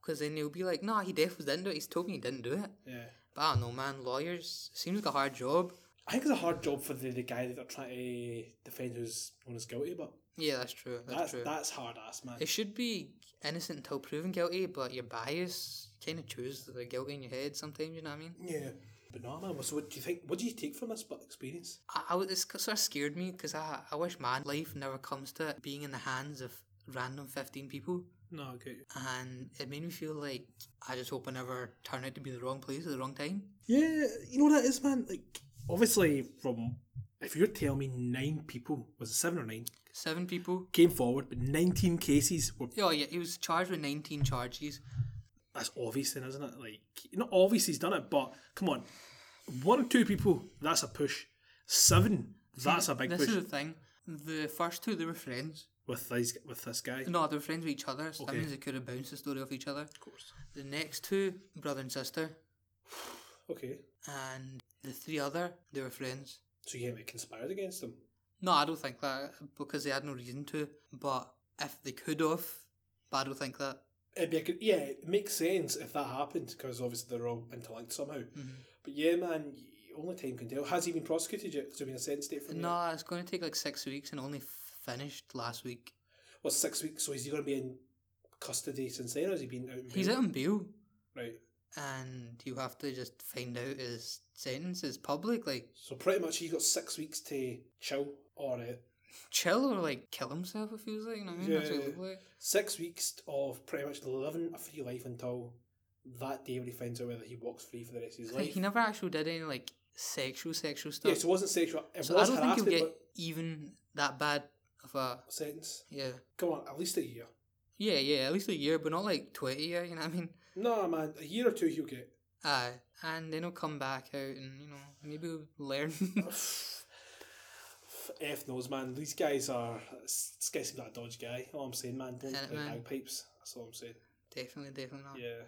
because then you'll be like, "Nah, he definitely didn't do it. He's told me he didn't do it." Yeah. But I don't know, man. Lawyers seems like a hard job. I think it's a hard job for the, the guy that they're trying to defend who's known as guilty, but Yeah, that's true. That's, that's true. that's hard ass, man. It should be innocent until proven guilty, but your bias kind of choose the guilty in your head sometimes. You know what I mean? Yeah. But no, man. So what do you think? What do you take from this experience? I, I was- it's sort of scared me because I I wish my life never comes to it being in the hands of random fifteen people, No, okay. and it made me feel like I just hope I never turn out to be the wrong place at the wrong time. Yeah, you know what that is, man. Like, obviously, from if you're telling me nine people was it seven or nine Seven people. came forward, but nineteen cases were Oh yeah, he was charged with nineteen charges. that's obvious, then, isn't it? Like, not obvious he's done it, but come on, one or two people, that's a push. Seven, that's a big (laughs) This push is the thing. The first two they were friends. with these with this guy. No, they were friends with each other, so Okay. that means they could have bounced the story off each other. Of course. The next two, brother and sister, (sighs) Okay, and the three other, they were friends. so you get conspired against them. No, I don't think that because they had no reason to. But if they could have, but I don't think that. It'd be a good, yeah, it makes sense if that happened because obviously they're all interlinked somehow. Mm-hmm. But yeah, man, only time can tell. Has he been prosecuted yet? Has there been a sentence date for him? No, it's going to take like six weeks and only finished last week. Well, six weeks. So is he going to be in custody since then, or has he been out? In He's out on bail, right. and you have to just find out his sentence is public. Like, So pretty much he's got six weeks to chill, or uh, chill or like kill himself. It feels like. You know what I mean? That's what it looked like. six weeks of pretty much living a free life until that day when he finds out whether he walks free for the rest of his life. he never actually did any like sexual sexual stuff. Yeah, so it wasn't sexual. It so I don't think he'll get even that bad of a sentence. yeah. Come on, at least a year. Yeah, yeah, at least a year, but not like twenty year. You know what I mean? No, man, a year or two he'll get. Aye, and then he'll come back out and you know maybe he'll learn. (laughs) F knows, man. These guys are. This guy seems like a dodgy guy. All I'm saying, man, don't play bagpipes. That's all I'm saying. definitely, definitely not. Yeah.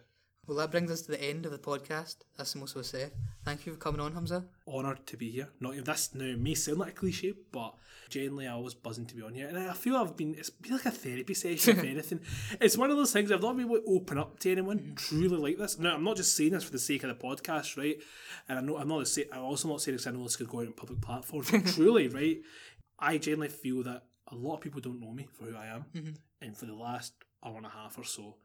Well, that brings us to the end of the podcast. That's the most I say. Thank you for coming on, Humza. Honoured to be here. Not this now may sound like a cliche, but genuinely I was buzzing to be on here, and I feel I've been. It's been like a therapy session, if (laughs) anything. It's one of those things I've not been able to open up to anyone mm. truly like this. Now I'm not just saying this for the sake of the podcast, right? And I know I'm not. Say, I'm also not saying this. 'cause I know this could go out on public platforms. But (laughs) truly, right? I genuinely feel that a lot of people don't know me for who I am, mm-hmm. and for the last hour and a half or so,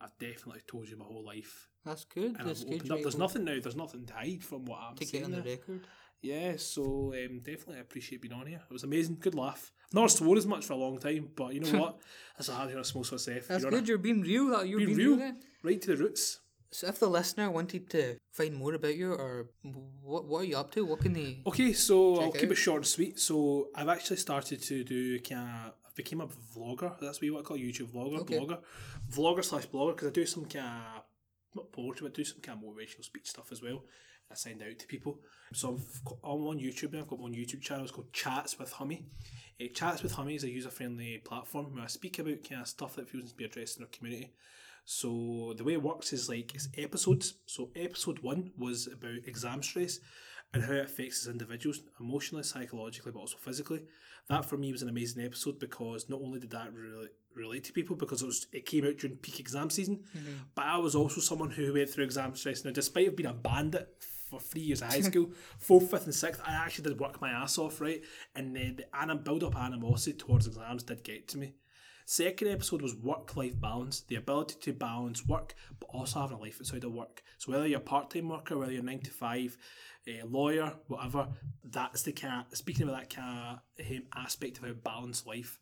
I've definitely told you my whole life. That's good. And That's I've good. opened up. There's nothing now. There's nothing to hide from what I'm to saying. get on the there. record. Yeah, so um, definitely I appreciate being on here. It was amazing, good laugh. I've not swore as much for a long time, but you know (laughs) what? That's a hard to smoke myself. That's You're good. on You're being real. That you're being being real. then. right to the roots. So, if the listener wanted to find more about you, or what, what are you up to? What can they? Okay, so I'll Check keep it short and sweet. So I've actually started to do kind of. Became a vlogger. That's what you want to call it, YouTube vlogger, Okay. blogger, vlogger slash blogger because I do some kind of not poetry, but do some kind of motivational speech stuff as well. I send out to people. So I've I'm on YouTube now. I've got one YouTube channel. It's called Chats with Hummy. Uh, Chats with Hummy is a user friendly platform where I speak about kind of stuff that feels to be addressed in our community. So the way it works is like it's episodes. So episode one was about exam stress and how it affects us individuals emotionally, psychologically, but also physically. That for me was an amazing episode because not only did that really relate to people because it was it came out during peak exam season, mm-hmm. but I was also someone who went through exam stress. Now, despite of being a bandit for three years of high (laughs) school, fourth, fifth, and sixth, I actually did work my ass off, right? And then the anim- build up animosity towards exams did get to me. Second episode was work life balance, the ability to balance work but also having a life outside of work. So whether you're a part time worker, whether you're nine to five, a lawyer, whatever, that's the kind. Of, speaking about that kind of um, aspect of how balanced life.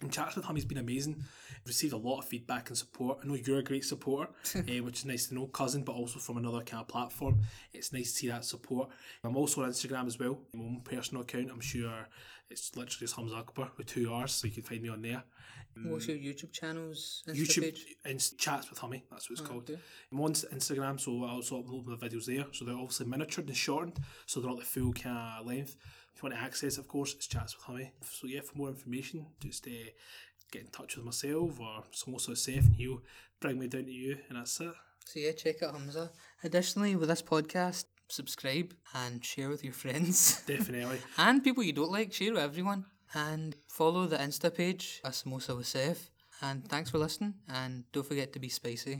And chats with Hummy's been amazing. Received a lot of feedback and support. I know you're a great supporter, (laughs) eh, which is nice to know, cousin, but also from another kind of platform. It's nice to see that support. I'm also on Instagram as well, my own personal account. I'm sure it's literally just Humza Akbar with two R's, so you can find me on there. What's your YouTube channels? Insta YouTube page? and chats with Hummy. That's what it's called. okay. I'm on Instagram, so I also upload my videos there. So they're obviously miniatured and shortened, so they're not the full kind of length. If you want to access, of course, it's chats with Hummy. So yeah, for more information, just uh, get in touch with myself or someone also Saif, and he'll bring me down to you, and that's it. So yeah, check out Humza. Additionally, with this podcast, subscribe and share with your friends (laughs) Definitely. and people you don't like. Share with everyone and follow the Insta page. A samosa with Saif. And thanks for listening. And don't forget to be spicy.